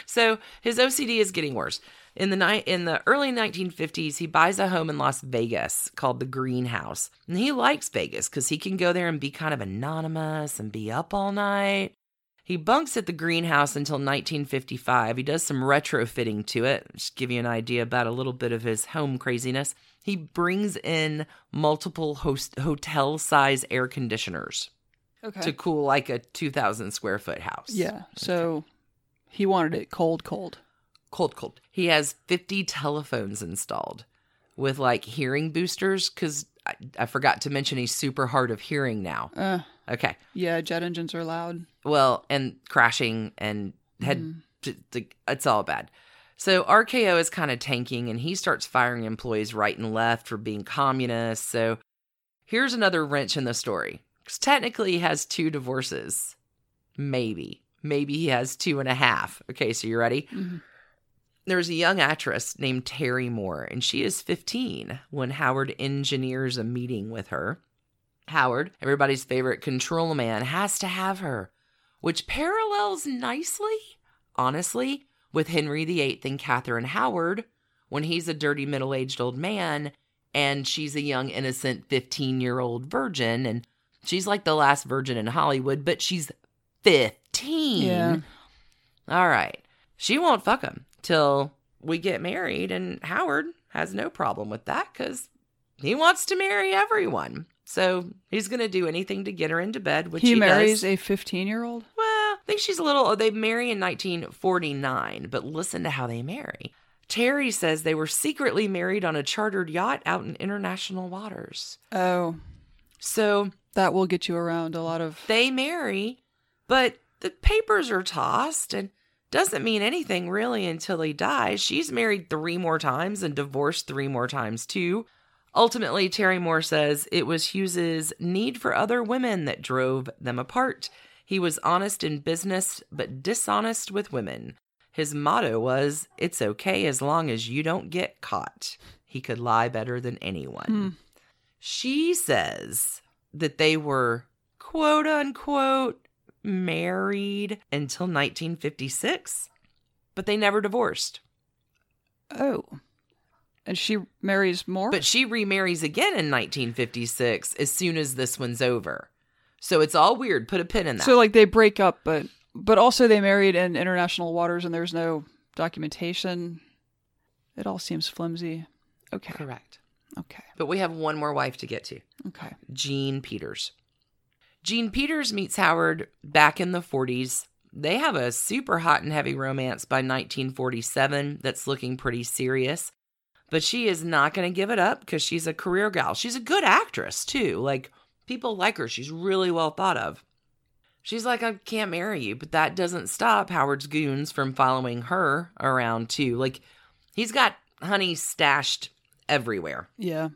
So his OCD is getting worse. In the night in the early 1950s, he buys a home in Las Vegas called the Greenhouse. And he likes Vegas cuz he can go there and be kind of anonymous and be up all night. He bunks at the greenhouse until 1955. He does some retrofitting to it. Just give you an idea about a little bit of his home craziness. He brings in multiple host- hotel size air conditioners okay. to cool like a 2,000 square foot house. Yeah. So okay. he wanted it cold, cold cold, cold. He has 50 telephones installed with like hearing boosters because I, I, forgot to mention he's super hard of hearing now. Uh, okay. Yeah, jet engines are loud. Well, and crashing and head, mm. it's all bad. So RKO is kind of tanking and he starts firing employees right and left for being communists. So here's another wrench in the story. Because technically he has two divorces. Maybe. Maybe he has two and a half. Okay, so you ready? Mm-hmm. There's a young actress named Terry Moore, and she is 15 when Howard engineers a meeting with her. Howard, everybody's favorite control man, has to have her, which parallels nicely, honestly, with Henry VIII and Catherine Howard when he's a dirty middle aged old man and she's a young, innocent 15 year old virgin. And she's like the last virgin in Hollywood, but she's 15. Yeah. All right. She won't fuck him till we get married. And Howard has no problem with that because he wants to marry everyone. So he's going to do anything to get her into bed, which he, he marries does. a 15 year old? Well, I think she's a little, oh, they marry in 1949, but listen to how they marry. Terry says they were secretly married on a chartered yacht out in international waters. Oh. So that will get you around a lot of. They marry, but the papers are tossed and doesn't mean anything really until he dies. She's married three more times and divorced three more times too. Ultimately, Terry Moore says it was Hughes's need for other women that drove them apart. He was honest in business, but dishonest with women. His motto was, It's okay as long as you don't get caught. He could lie better than anyone. Hmm. She says that they were quote unquote married until 1956, but they never divorced. Oh. And she marries more? But she remarries again in 1956 as soon as this one's over. So it's all weird. Put a pin in that. So like they break up, but but also they married in international waters and there's no documentation. It all seems flimsy. Okay. Correct. Okay. But we have one more wife to get to. Okay. Jean Peters. Jean Peters meets Howard back in the 40s. They have a super hot and heavy romance by 1947 that's looking pretty serious. But she is not going to give it up because she's a career gal. She's a good actress, too. Like, people like her. She's really well thought of. She's like, I can't marry you. But that doesn't stop Howard's goons from following her around, too. Like, he's got honey stashed everywhere. Yeah.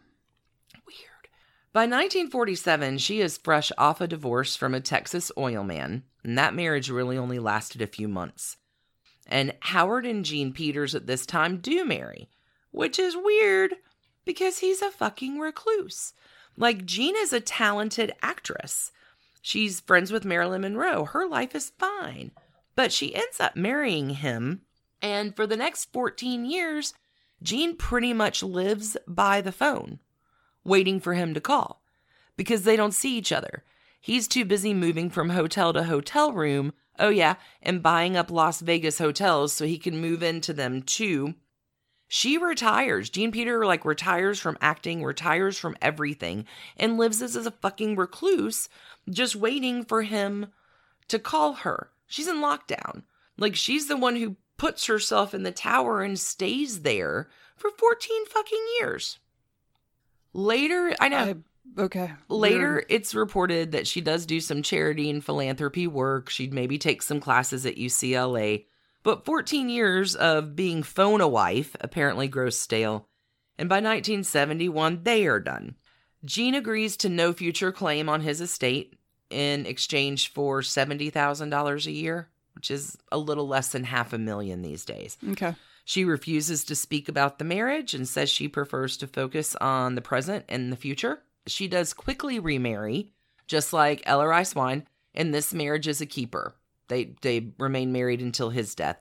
Weird. By 1947, she is fresh off a divorce from a Texas oil man, and that marriage really only lasted a few months. And Howard and Jean Peters at this time do marry, which is weird because he's a fucking recluse. Like, is a talented actress. She's friends with Marilyn Monroe. Her life is fine. But she ends up marrying him, and for the next 14 years, Jean pretty much lives by the phone waiting for him to call because they don't see each other. He's too busy moving from hotel to hotel room. Oh, yeah, and buying up Las Vegas hotels so he can move into them too. She retires. Jean Peter, like, retires from acting, retires from everything, and lives as a fucking recluse, just waiting for him to call her. She's in lockdown. Like, she's the one who puts herself in the tower and stays there for 14 fucking years. Later, I know. I, okay. Later, Weird. it's reported that she does do some charity and philanthropy work. She'd maybe take some classes at UCLA. But 14 years of being phone a wife apparently grows stale. And by 1971, they are done. Jean agrees to no future claim on his estate in exchange for $70,000 a year, which is a little less than half a million these days. Okay. She refuses to speak about the marriage and says she prefers to focus on the present and the future. She does quickly remarry, just like Ella Rice Wine, and this marriage is a keeper. They they remain married until his death.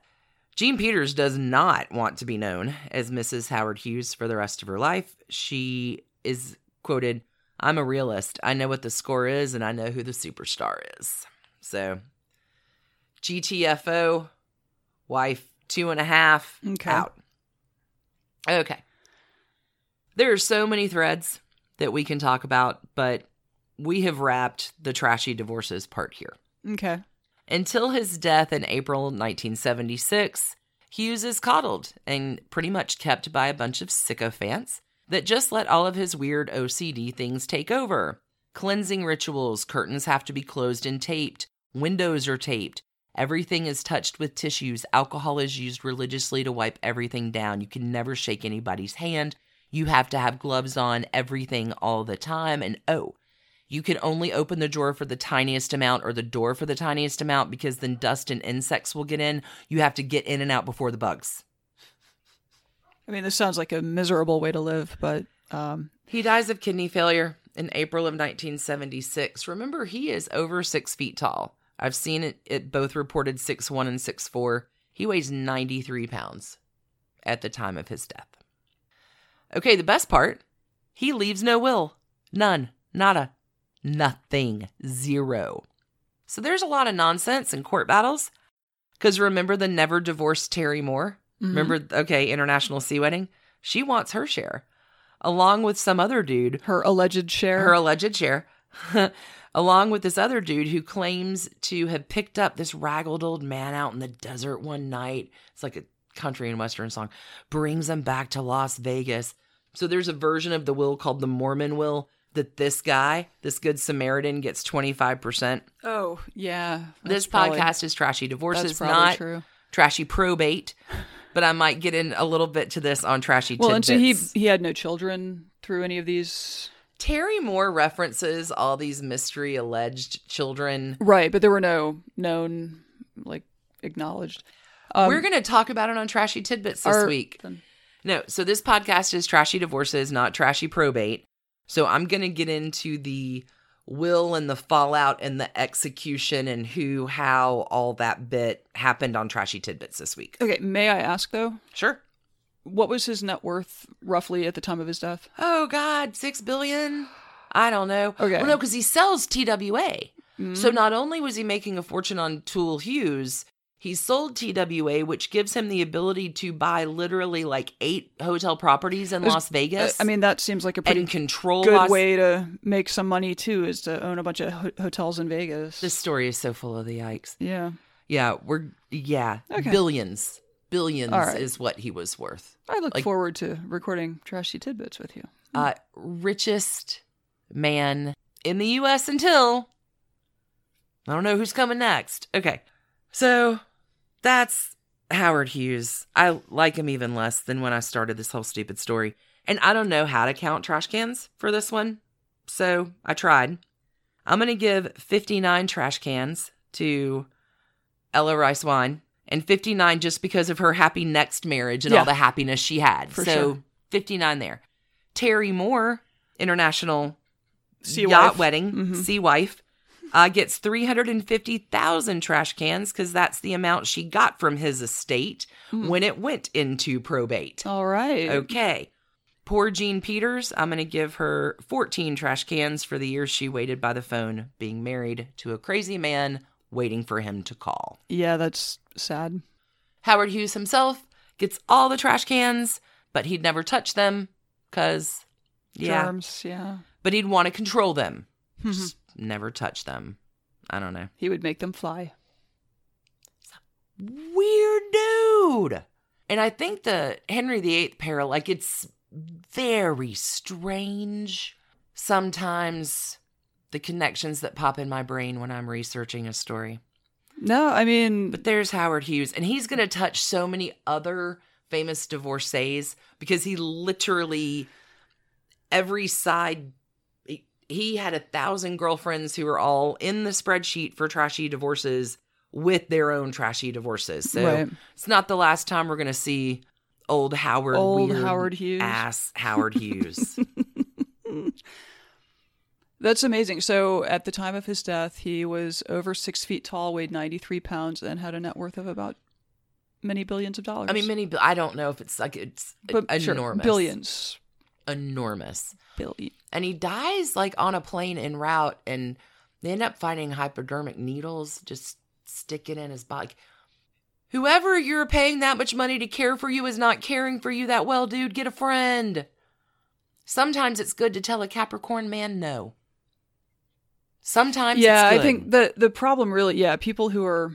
Jean Peters does not want to be known as Mrs. Howard Hughes for the rest of her life. She is quoted, I'm a realist. I know what the score is and I know who the superstar is. So GTFO, wife two and a half, Okay. out. Okay. There are so many threads that we can talk about, but we have wrapped the trashy divorces part here. Okay. Until his death in April 1976, Hughes is coddled and pretty much kept by a bunch of sycophants that just let all of his weird OCD things take over. Cleansing rituals, curtains have to be closed and taped, windows are taped, everything is touched with tissues, alcohol is used religiously to wipe everything down. You can never shake anybody's hand. You have to have gloves on, everything all the time. And oh, you can only open the drawer for the tiniest amount or the door for the tiniest amount because then dust and insects will get in. You have to get in and out before the bugs. I mean, this sounds like a miserable way to live, but um, He dies of kidney failure in April of 1976. Remember, he is over six feet tall. I've seen it, it both reported six one and six four. He weighs 93 pounds at the time of his death. Okay, the best part he leaves no will. None. Nada. Nothing. Zero. So there's a lot of nonsense in court battles. Because remember the never divorced Terry Moore? Mm-hmm. Remember, okay, International Sea Wedding? She wants her share, along with some other dude her alleged share. her alleged share, along with this other dude who claims to have picked up this ragged old man out in the desert one night. It's like a country and western song, brings him back to Las Vegas. So there's a version of the will called the Mormon will that this guy, this good Samaritan, gets 25%. oh, yeah. This probably- podcast is Trashy Divorces, probably not true. Trashy Probate. But I might get in a little bit to this on Trashy Well, and so he he had no children through any of these. Terry Moore references all these mystery alleged children Right, but there were no known, like, acknowledged. Um, we're going to talk about it on Trashy Tidbits this Our- week. No, so this podcast is Trashy Divorces, not Trashy Probate. So I'm going to get into the will and the fallout and the execution and who, how, all that bit happened on Trashy Tidbits this week. Okay, may I ask though, Sure. what was his net worth roughly at the time of his death? Oh God, six billion? I don't know. Okay. Well, no, because he sells TWA. Mm-hmm. So not only was he making a fortune on Tool Hughes, he sold TWA, which gives him the ability to buy literally like eight hotel properties in Las Vegas. I mean, that seems like a pretty control good Las- way to make some money too, is to own a bunch of ho- hotels in Vegas. This story is so full of the yikes. yeah. Yeah, we're yeah, Okay. billions, billions right. is what he was worth. I look Like- forward to recording trashy tidbits with you. Uh, richest man in the U.S. until I don't know who's coming next. Okay, so that's Howard Hughes. I like him even less than when I started this whole stupid story, and I don't know how to count trash cans for this one, so I tried. I'm gonna give 59 trash cans to Ella Rice Wine, and 59 just because of her happy next marriage and Yeah. all the happiness she had. For so sure. 59 there. Terry Moore, international Sea yacht wife. wedding, Mhm. sea wife, uh, gets 350,000 trash cans because that's the amount she got from his estate Hmm. when it went into probate. All right. Okay. Poor Jean Peters, I'm going to give her 14 trash cans for the years she waited by the phone, being married to a crazy man waiting for him to call. Yeah, that's sad. Howard Hughes himself gets all the trash cans, but he'd never touch them because, yeah, Germs, yeah. but he'd want to control them. Never touch them. I don't know. He would make them fly. Weird dude. And I think the Henry VIII peril, like it's very strange. Sometimes the connections that pop in my brain when I'm researching a story. No, I mean, But there's Howard Hughes, and he's going to touch so many other famous divorcees because he literally, every side, he, had a thousand girlfriends who were all in the spreadsheet for trashy divorces with their own trashy divorces. So Right. it's not the last time we're going to see old Howard, Old Howard Hughes. ass Howard Hughes. that's amazing. So at the time of his death, he was over six feet tall, weighed 93 pounds, and had a net worth of about many billions of dollars. I mean, many. I don't know if it's like it's but sure, billions. enormous. Billion. and he dies like on a plane en route and they end up finding hypodermic needles just sticking in his body whoever you're paying that much money to care for you is not caring for you that well dude get a friend sometimes it's good to tell a capricorn man no sometimes yeah, I think the the problem really, yeah, people who are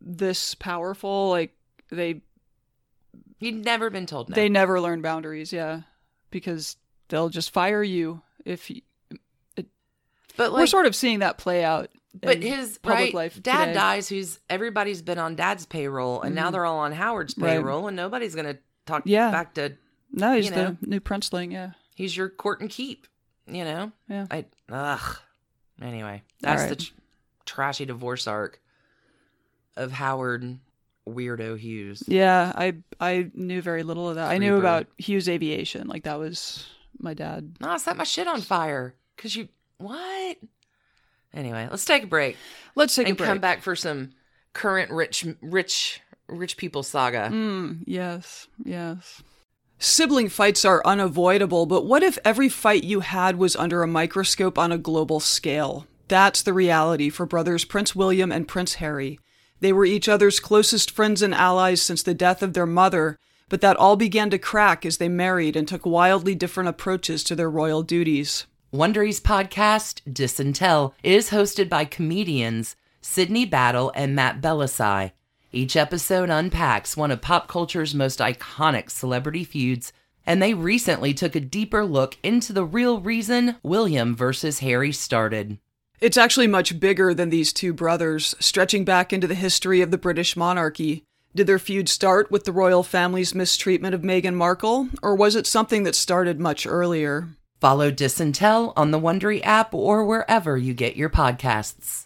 this powerful, like they you've never been told no they never learn boundaries. Yeah, because they'll just fire you if you, but we're sort of seeing that play out. but his public right life dad today. dies who's everybody's been on dad's payroll and now Mhm. they're all on howard's Right. payroll and nobody's gonna talk Yeah. back to No, he's you know. the new princeling. Yeah, he's your court and keep you know yeah. i ugh anyway that's the tr- trashy divorce arc of howard weirdo hughes Yeah, I I knew very little of that. I knew about Hughes Aviation. Like that was my dad. no i set my shit on fire because you what anyway let's take a break Let's take and a break. come back for some current rich rich rich people saga Mm, yes, yes. Sibling fights are unavoidable, but what if every fight you had was under a microscope on a global scale? That's the reality for brothers Prince William and Prince Harry. They were each other's closest friends and allies since the death of their mother, but that all began to crack as they married and took wildly different approaches to their royal duties. Wondery's podcast, Diss and Tell, is hosted by comedians Sydney Battle and Matt Bellassai. Each episode unpacks one of pop culture's most iconic celebrity feuds, and they recently took a deeper look into the real reason William versus Harry started. It's actually much bigger than these two brothers, stretching back into the history of the British monarchy. Did their feud start with the royal family's mistreatment of Meghan Markle, or was it something that started much earlier? Follow Diss and Tell on the Wondery app or wherever you get your podcasts.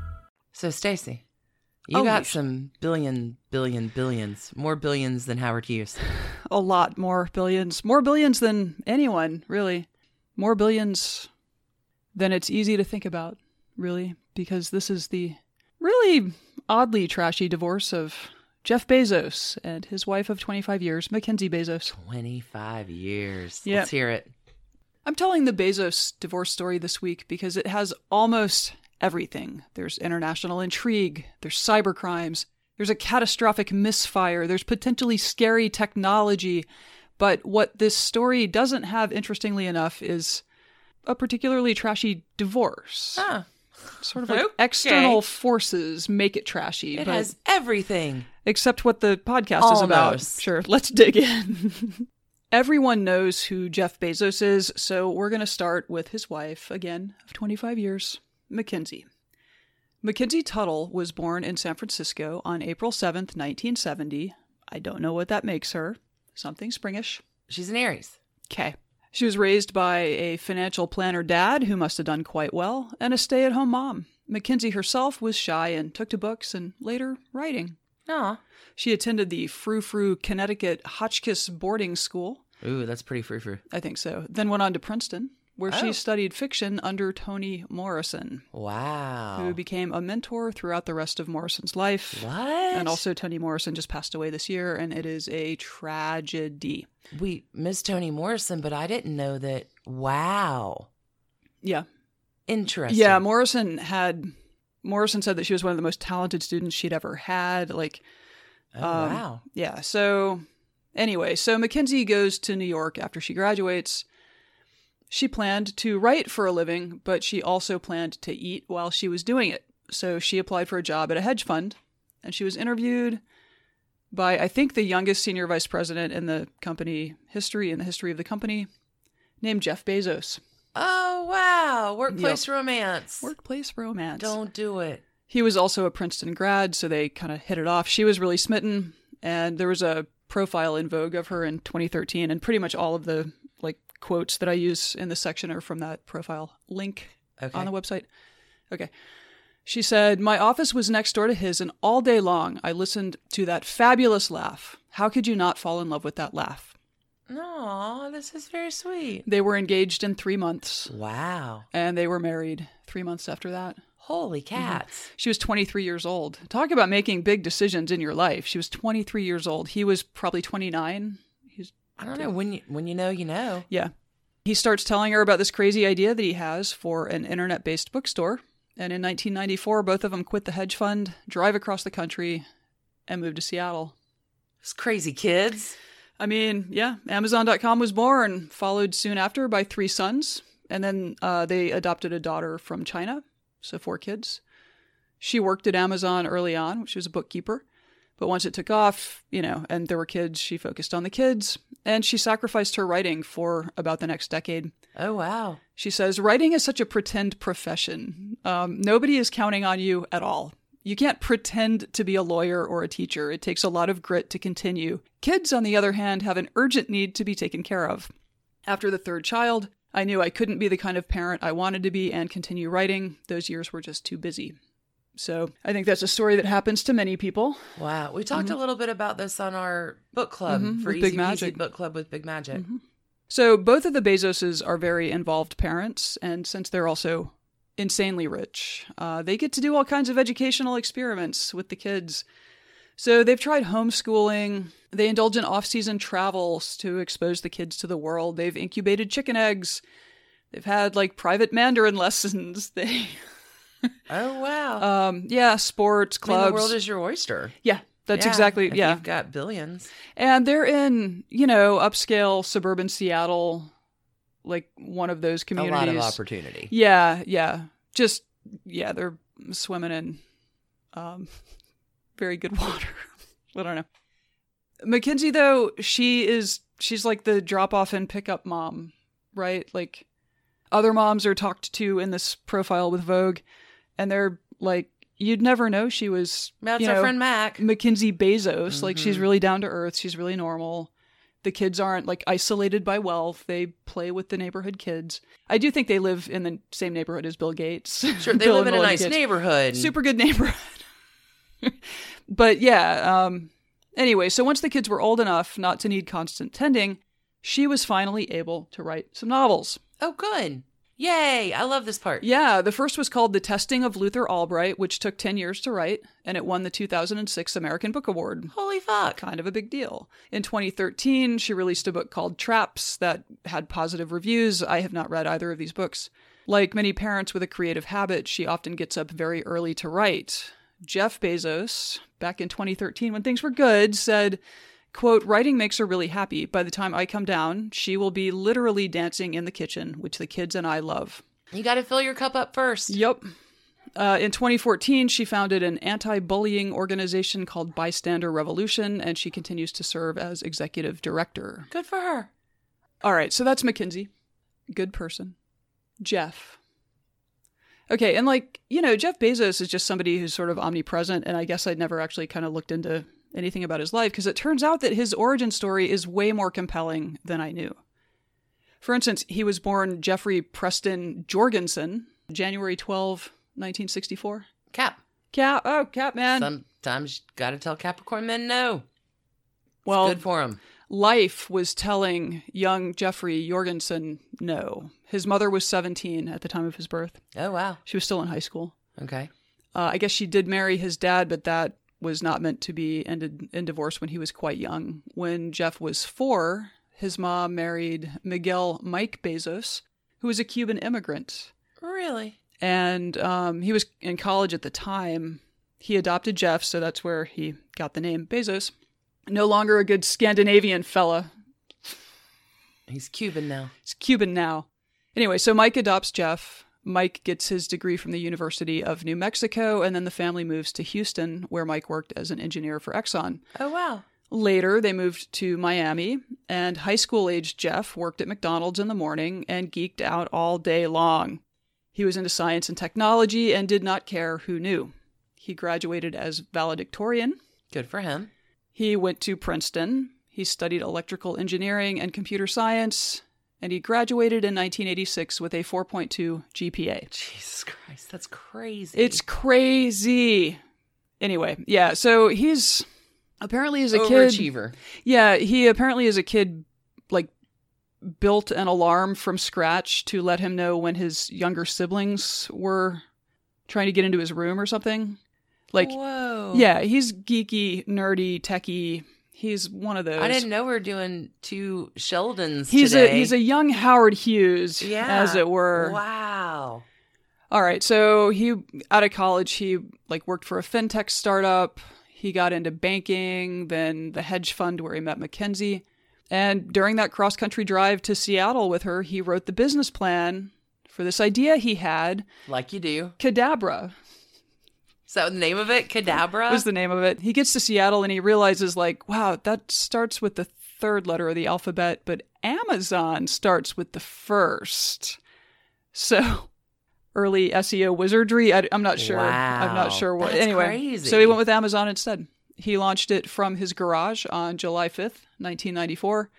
So, Stacy, you Oh, got you some billion, billion, billions, more billions than Howard Hughes. A lot more billions. More billions than anyone, really. More billions than it's easy to think about, really, because this is the really oddly trashy divorce of Jeff Bezos and his wife of 25 years, Mackenzie Bezos. 25 years. Yep. Let's hear it. I'm telling the Bezos divorce story this week because it has almost everything. There's international intrigue, there's cyber crimes, there's a catastrophic misfire, there's potentially scary technology. But what this story doesn't have, interestingly enough, is a particularly trashy divorce. Huh. Sort of like Okay. external forces make it trashy. It has everything. except what the podcast is about. Sure, let's dig in. Everyone knows who Jeff Bezos is, so we're going to start with his wife, again, of 25 years, Mackenzie. Mackenzie Tuttle was born in San Francisco on April 7th, 1970. I don't know what that makes her. Something springish. She's an Aries. Okay. She was raised by a financial planner dad who must have done quite well, and a stay at home mom. Mackenzie herself was shy and took to books and later writing. Aw. She attended the Frou Frou, Connecticut Hotchkiss boarding school. Ooh, that's pretty frou frou. I think so. Then went on to Princeton, where Oh. she studied fiction under Toni Morrison, Wow. who became a mentor throughout the rest of Morrison's life. what? And also, Toni Morrison just passed away this year, and it is a tragedy. we miss Toni Morrison, but I didn't know that. Wow. Yeah. Interesting. Yeah, Morrison had. Morrison said that she was one of the most talented students she'd ever had. Like, Oh, um, wow. Yeah. So, anyway, so Mackenzie goes to New York after she graduates. She planned to write for a living, but she also planned to eat while she was doing it. So, she applied for a job at a hedge fund and she was interviewed by, I think, the youngest senior vice president in the company history, in the history of the company, named Jeff Bezos. Oh, wow. Workplace romance. Workplace romance. Don't do it. He was also a Princeton grad, so they kind of hit it off. She was really smitten, and there was a profile in Vogue of her in 2013, and pretty much all of the quotes that I use in this section are from that profile link Okay. on the website. Okay. She said, My office was next door to his, and all day long I listened to that fabulous laugh. How could you not fall in love with that laugh? No, this is very sweet. They were engaged in three months, Wow. and they were married three months after that. Holy mm-hmm. cats. She was 23 years old. Talk about making big decisions in your life. She was 23 years old. He was probably 29. I don't know. When you when you know, you know. yeah. He starts telling her about this crazy idea that he has for an internet-based bookstore. And in 1994, both of them quit the hedge fund, drive across the country, and move to Seattle. It's crazy kids. I mean, yeah, Amazon.com was born, followed soon after by three sons, and then uh, they adopted a daughter from China, so four kids. She worked at Amazon early on, she was a bookkeeper, but once it took off, you know, and there were kids, she focused on the kids, and she sacrificed her writing for about the next decade. Oh wow. She says, Writing is such a pretend profession. Um, nobody is counting on you at all. You can't pretend to be a lawyer or a teacher. It takes a lot of grit to continue. Kids, on the other hand, have an urgent need to be taken care of. After the third child, I knew I couldn't be the kind of parent I wanted to be and continue writing. Those years were just too busy. So I think that's a story that happens to many people. Wow. We talked a little bit about this on our book club Mhm, for with Easy Big Peasy Magic. Book Club with Big Magic. So both of the Bezoses are very involved parents, and since they're also insanely rich, uh, they get to do all kinds of educational experiments with the kids. So they've tried homeschooling. They indulge in off-season travels to expose the kids to the world. They've incubated chicken eggs. They've had like private Mandarin lessons. They, Oh wow. um, yeah, sports I mean, clubs. the world is your oyster. yeah, that's Yeah, exactly yeah. You've got billions. And they're in, you know, upscale suburban Seattle, like one of those communities. A lot of opportunity. Yeah, yeah. Just yeah, they're swimming in um, very good water. I don't know. Mackenzie, though, she is she's like the drop off and pick up mom, right? Like other moms are talked to in this profile with Vogue, and they're like, you'd never know she was. That's you our friend Mac. Mackenzie Bezos. Like she's Mhm. really down to earth. She's really normal. The kids aren't like isolated by wealth. They play with the neighborhood kids. I do think they live in the same neighborhood as Bill Gates. Sure, they live in a nice Gates. neighborhood. Super good neighborhood. but yeah, um anyway, so once the kids were old enough not to need constant tending, she was finally able to write some novels. Oh, good. Yay. I love this part. Yeah, the first was called The Testing of Luther Albright, which took 10 years to write, and it won the 2006 American Book Award. Holy fuck. Kind of a big deal. In 2013, she released a book called Traps that had positive reviews. I have not read either of these books. Like many parents with a creative habit, she often gets up very early to write. Jeff Bezos, back in 2013 when things were good, said, quote, writing makes her really happy. By the time I come down, she will be literally dancing in the kitchen, which the kids and I love. You got to fill your cup up first. Yep. Uh, in 2014, she founded an anti bullying organization called Bystander Revolution, and she continues to serve as executive director. Good for her. All right, so that's Mackenzie. Good person. Jeff. Okay, and like, you know, Jeff Bezos is just somebody who's sort of omnipresent, and I guess I'd never actually kind of looked into anything about his life because it turns out that his origin story is way more compelling than I knew. For instance, he was born Jeffrey Preston Jorgensen, January 12, 1964. Cap. Cap, oh, Cap, man. Sometimes you got to tell Capricorn men no. well, Good for him. life was telling young Jeffrey Jorgensen no. His mother was 17 at the time of his birth. Oh, wow. She was still in high school. Okay. Uh, I guess she did marry his dad, but that was not meant to be ended in divorce when he was quite young. When Jeff was four, his mom married Miguel Mike Bezos, who was a Cuban immigrant. Really? And um, he was in college at the time. He adopted Jeff, so that's where he got the name Bezos. No longer a good Scandinavian fella. He's Cuban now. He's Cuban now. Anyway, so Mike adopts Jeff. Mike gets his degree from the University of New Mexico, and then the family moves to Houston, where Mike worked as an engineer for Exxon. Oh, wow. Later, they moved to Miami, and high school aged Jeff worked at McDonald's in the morning and geeked out all day long. He was into science and technology and did not care who knew. He graduated as valedictorian. Good for him. He went to Princeton. He studied electrical engineering and computer science, and he graduated in 1986 with a 4.2 GPA. Jesus Christ. That's crazy. It's crazy. Anyway, yeah, so he's apparently as a kid. Yeah, he apparently as a kid like built an alarm from scratch to let him know when his younger siblings were trying to get into his room or something. Like Whoa. yeah, he's geeky, nerdy, techie. He's one of those. I didn't know we were doing two Sheldons He's today. a he's a young Howard Hughes, yeah. as it were. Wow. All right, so he out of college he like worked for a fintech startup. He got into banking, then the hedge fund where he met Mackenzie. And during that cross country drive to Seattle with her, he wrote the business plan for this idea he had, Like you do. Cadabra Is that the name of it? Cadabra? was the name of it. He gets to Seattle and he realizes like, wow, that starts with the third letter of the alphabet, but Amazon starts with the first. So early SEO wizardry. I, am not sure. Wow. I'm not sure what. That's anyway, crazy. so he went with Amazon instead. He launched it from his garage on July 5th, 1994,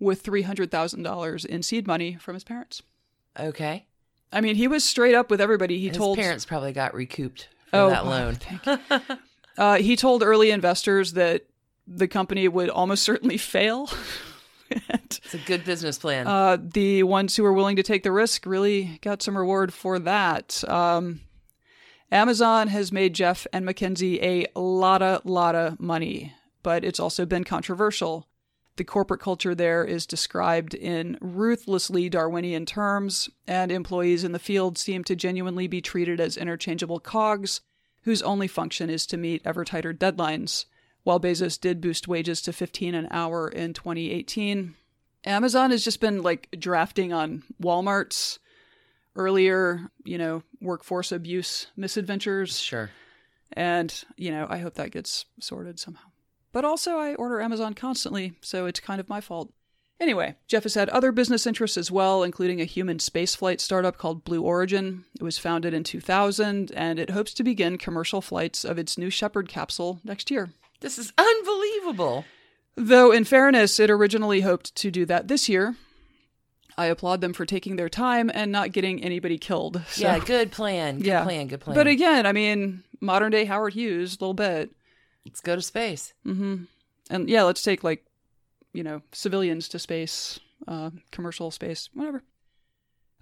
with $300,000 in seed money from his parents. okay. I mean, he was straight up with everybody. He His told parents probably got recouped Oh, that loan. thank you. Uh, he told early investors that the company would almost certainly fail. and, It's a good business plan. uh, the ones who were willing to take the risk really got some reward for that. Um, Amazon has made Jeff and Mackenzie a lotta, lotta money, but it's also been controversial. The corporate culture there is described in ruthlessly Darwinian terms, and employees in the field seem to genuinely be treated as interchangeable cogs whose only function is to meet ever tighter deadlines. While Bezos did boost wages to 15 an hour in 2018, Amazon has just been like drafting on Walmart's earlier, you know, workforce abuse misadventures. sure. And, you know, I hope that gets sorted somehow. But also, I order Amazon constantly, so it's kind of my fault. Anyway, Jeff has had other business interests as well, including a human spaceflight startup called Blue Origin. It was founded in 2000, and it hopes to begin commercial flights of its New Shepard capsule next year. This is unbelievable. Though, in fairness, it originally hoped to do that this year. I applaud them for taking their time and not getting anybody killed. So- Yeah, good plan. Good Yeah. plan. Good plan. But again, I mean, modern day Howard Hughes, a little bit. Let's go to space. Mm-hmm. And yeah, let's take like, you know, civilians to space, uh, commercial space, whatever.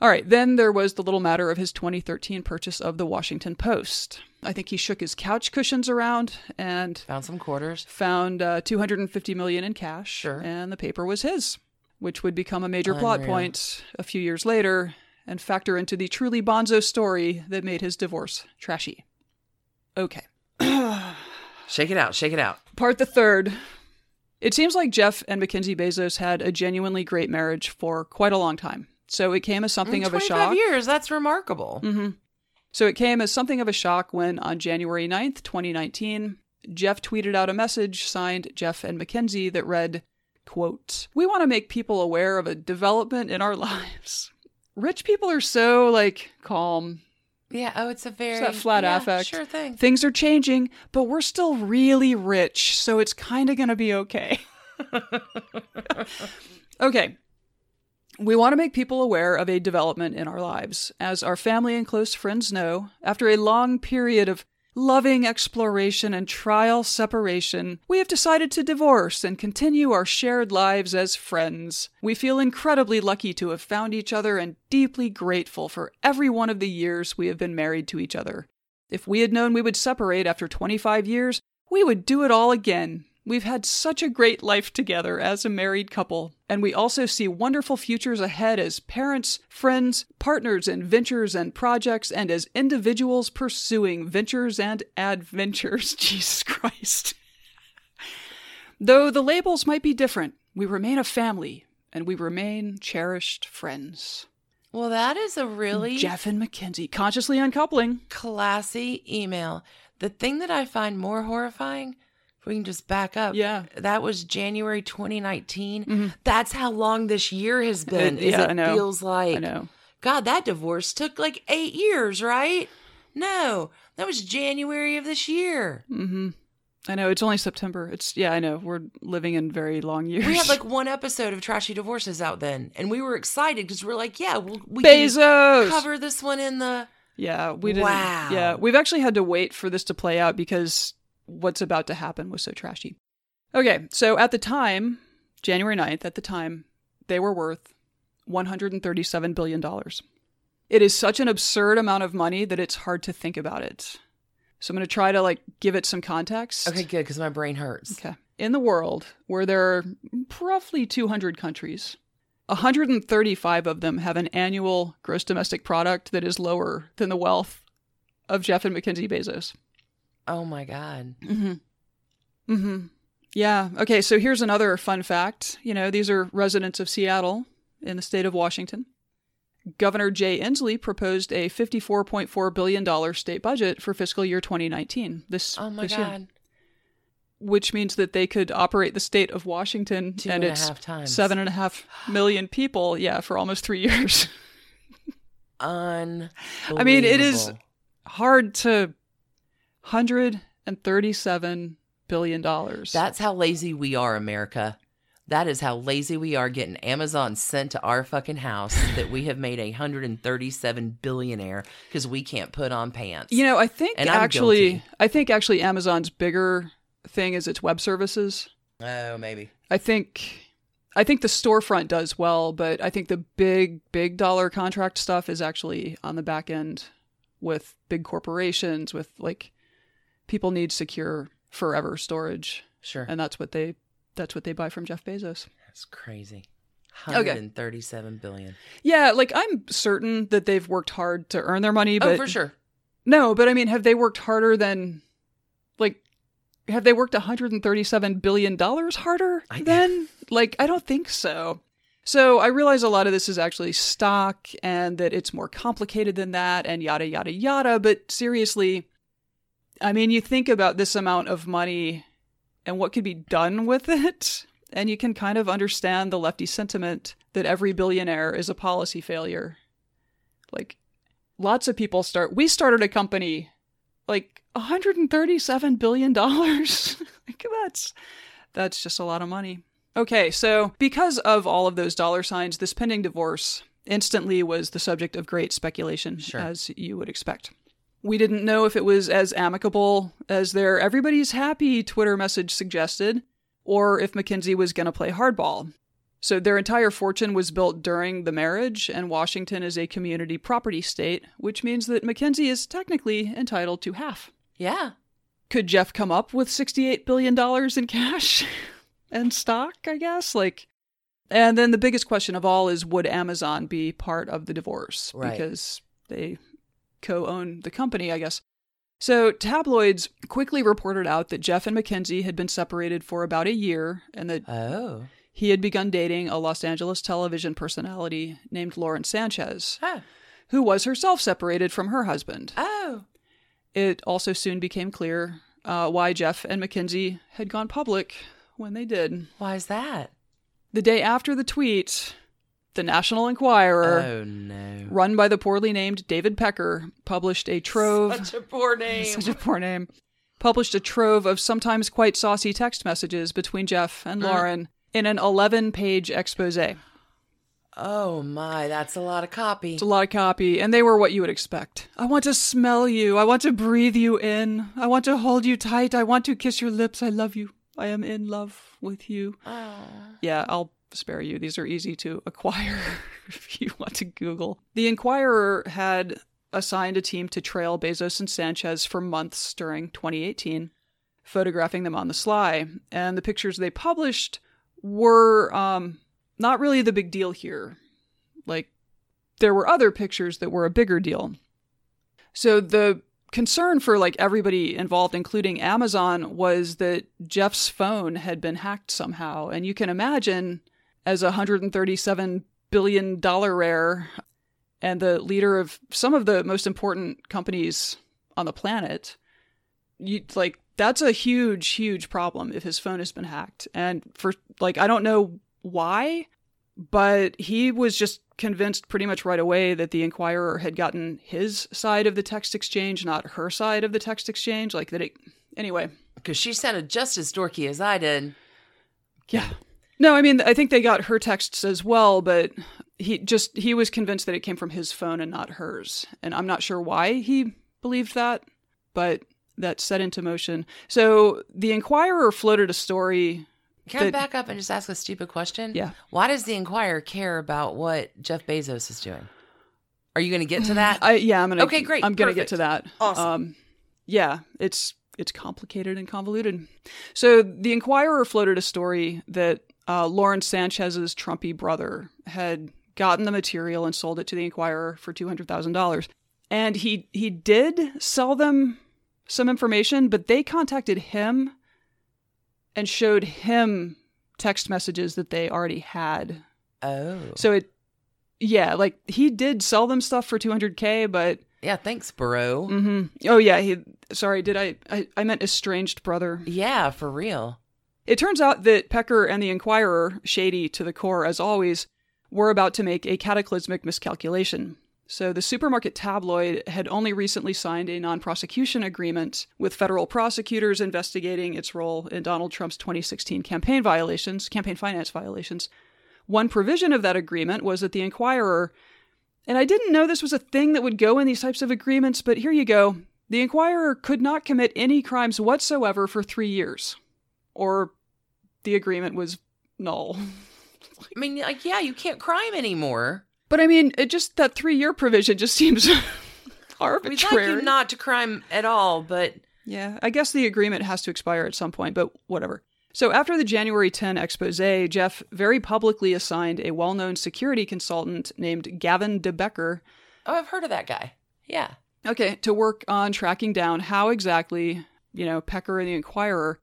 All right, then there was the little matter of his 2013 purchase of the Washington Post. I think he shook his couch cushions around and Found some quarters. found uh, 250 million in cash, Sure. and the paper was his, which would become a major plot point a few years later and factor into the truly bonzo story that made his divorce trashy. Okay. Shake it out. Shake it out. Part the third. It seems like Jeff and Mackenzie Bezos had a genuinely great marriage for quite a long time. So it came as something of a 25 shock. years. That's remarkable. hmm So it came as something of a shock when, on January 9th, 2019, Jeff tweeted out a message signed Jeff and Mackenzie that read, quote, We want to make people aware of a development in our lives. Rich people are so, like, calm. Yeah. Oh, it's a very It's that flat yeah, affect. Sure thing. Things are changing, but we're still really rich, so it's kind of going to be okay. okay. We want to make people aware of a development in our lives. As our family and close friends know, after a long period of loving exploration and trial separation, we have decided to divorce and continue our shared lives as friends. We feel incredibly lucky to have found each other and deeply grateful for every one of the years we have been married to each other. If we had known we would separate after 25 years, we would do it all again. We've had such a great life together as a married couple, and we also see wonderful futures ahead as parents, friends, partners in ventures and projects, and as individuals pursuing ventures and adventures. Jesus Christ. Though the labels might be different, we remain a family, and we remain cherished friends. Well, that is a really Jeff and Mackenzie consciously uncoupling. classy email. The thing that I find more horrifying, if we can just back up, Yeah. that was January 2019. That's how long this year has been. It- is yeah, it I know. feels like I know. God, that divorce took like eight years, right? No, that was January of this year. Mm-hmm. I know it's only September. It's yeah, I know we're living in very long years. We had like one episode of Trashy Divorces out then, and we were excited because we're like, yeah, we'll, we Bezos. cover this one in the. Yeah, we didn't. Wow. Yeah, we've actually had to wait for this to play out because what's about to happen was so trashy. Okay, so at the time, January 9th, at the time, they were worth $137 billion. It is such an absurd amount of money that it's hard to think about it. So I'm going to try to like give it some context. Okay, good, because my brain hurts. Okay. In the world, where there are roughly 200 countries, 135 of them have an annual gross domestic product that is lower than the wealth of Jeff and Mackenzie Bezos. Oh my God. Mm-hmm. Mm-hmm. Yeah. Okay. So here's another fun fact. You know, these are residents of Seattle in the state of Washington. Governor Jay Inslee proposed a $54.4 billion state budget for fiscal year 2019. This, Oh my this year God. which means that they could operate the state of Washington Two and and its half times. seven and a half million people, yeah, for almost three years. Unbelievable. I mean, it is hard to hundred and thirty-seven billion dollars. That's how lazy we are, America. That is how lazy we are getting Amazon sent to our fucking house that we have made a 137 billionaire because we can't put on pants. you know, I think And actually. I think actually Amazon's bigger thing is its web services. oh, maybe. I think. I think the storefront does well, but I think the big, big dollar contract stuff is actually on the back end with big corporations, with like people need secure forever storage. Sure. And that's what they that's what they buy from Jeff Bezos. That's crazy. Okay. 137 billion. Yeah, like I'm certain that they've worked hard to earn their money, oh, but oh, for sure. No, but I mean, have they worked harder than like have they worked 137 billion dollars harder I- than? like I don't think so. So I realize a lot of this is actually stock and that it's more complicated than that and yada yada yada, but seriously I mean, you think about this amount of money and what could be done with it, and you can kind of understand the lefty sentiment that every billionaire is a policy failure. Like, lots of people start. We started a company like 137 billion dollars. like that's that's just a lot of money. Okay, so because of all of those dollar signs, this pending divorce instantly was the subject of great speculation, Sure. as you would expect. We didn't know if it was as amicable as their everybody's happy Twitter message suggested, or if Mackenzie was going to play hardball. So their entire fortune was built during the marriage, and Washington is a community property state, which means that Mackenzie is technically entitled to half. Yeah. Could Jeff come up with $68 billion in cash and stock, I guess? Like, and then the biggest question of all is would Amazon be part of the divorce? Right. Because they co own the company, I guess. So tabloids quickly reported out that Jeff and Mackenzie had been separated for about a year and that Oh. he had begun dating a Los Angeles television personality named Lauren Sanchez, Oh. who was herself separated from her husband. Oh. It also soon became clear uh, why Jeff and Mackenzie had gone public when they did. Why is that? The day after the tweet, the National Enquirer, Oh no. run by the poorly named David Pecker, published a trove. Such a poor name. such a poor name. Published a trove of sometimes quite saucy text messages between Jeff and Lauren in an 11 page expose. Oh my, that's a lot of copy. It's a lot of copy, and they were what you would expect. I want to smell you. I want to breathe you in. I want to hold you tight. I want to kiss your lips. I love you. I am in love with you. Yeah, I'll spare you. These are easy to acquire if you want to Google. The Enquirer had assigned a team to trail Bezos and Sanchez for months during 2018, photographing them on the sly. And the pictures they published were um, not really the big deal here. Like, there were other pictures that were a bigger deal. So the concern for like everybody involved including Amazon was that Jeff's phone had been hacked somehow and you can imagine as a 137 billion dollar rare and the leader of some of the most important companies on the planet you like that's a huge huge problem if his phone has been hacked and for like I don't know why but he was just convinced pretty much right away that the Enquirer had gotten his side of the text exchange, not her side of the text exchange. Like that it. Anyway, Because she sounded just as dorky as I did. yeah. No, I mean, I think they got her texts as well, but he just he was convinced that it came from his phone and not hers, and I'm not sure why he believed that, but that set into motion. So the Enquirer floated a story. Can I that- back up and just ask a stupid question? Yeah. Why does the Enquirer care about what Jeff Bezos is doing? Are you going to get to that? I yeah, I'm gonna Okay, great. I'm gonna get to that. Awesome. Um, yeah, it's it's complicated and convoluted. So the Enquirer floated a story that uh, Lauren Sanchez's Trumpy brother had gotten the material and sold it to the Enquirer for two hundred thousand dollars, and he he did sell them some information, but they contacted him and showed him text messages that they already had oh. so it, yeah, like he did sell them stuff for 200k, but Yeah, thanks, bro. hmm oh yeah, he. Sorry, did I, I? I meant estranged brother. Yeah, for real. It turns out that Pecker and the Enquirer, shady to the core as always, were about to make a cataclysmic miscalculation. So the supermarket tabloid had only recently signed a non-prosecution agreement with federal prosecutors investigating its role in Donald Trump's 2016 campaign violations, campaign finance violations. One provision of that agreement was that the Enquirer, and I didn't know this was a thing that would go in these types of agreements, but here you go. The Enquirer could not commit any crimes whatsoever for three years, or the agreement was null. I mean, like, yeah, you can't crime anymore. But I mean, it just that three year provision just seems arbitrary. We'd like you not to crime at all, but Yeah, I guess the agreement has to expire at some point, but whatever. So after the January 10 expose, Jeff very publicly assigned a well known security consultant named Gavin de Becker oh, I've heard of that guy. Yeah. Okay, to work on tracking down how exactly, you know, Pecker and the Enquirer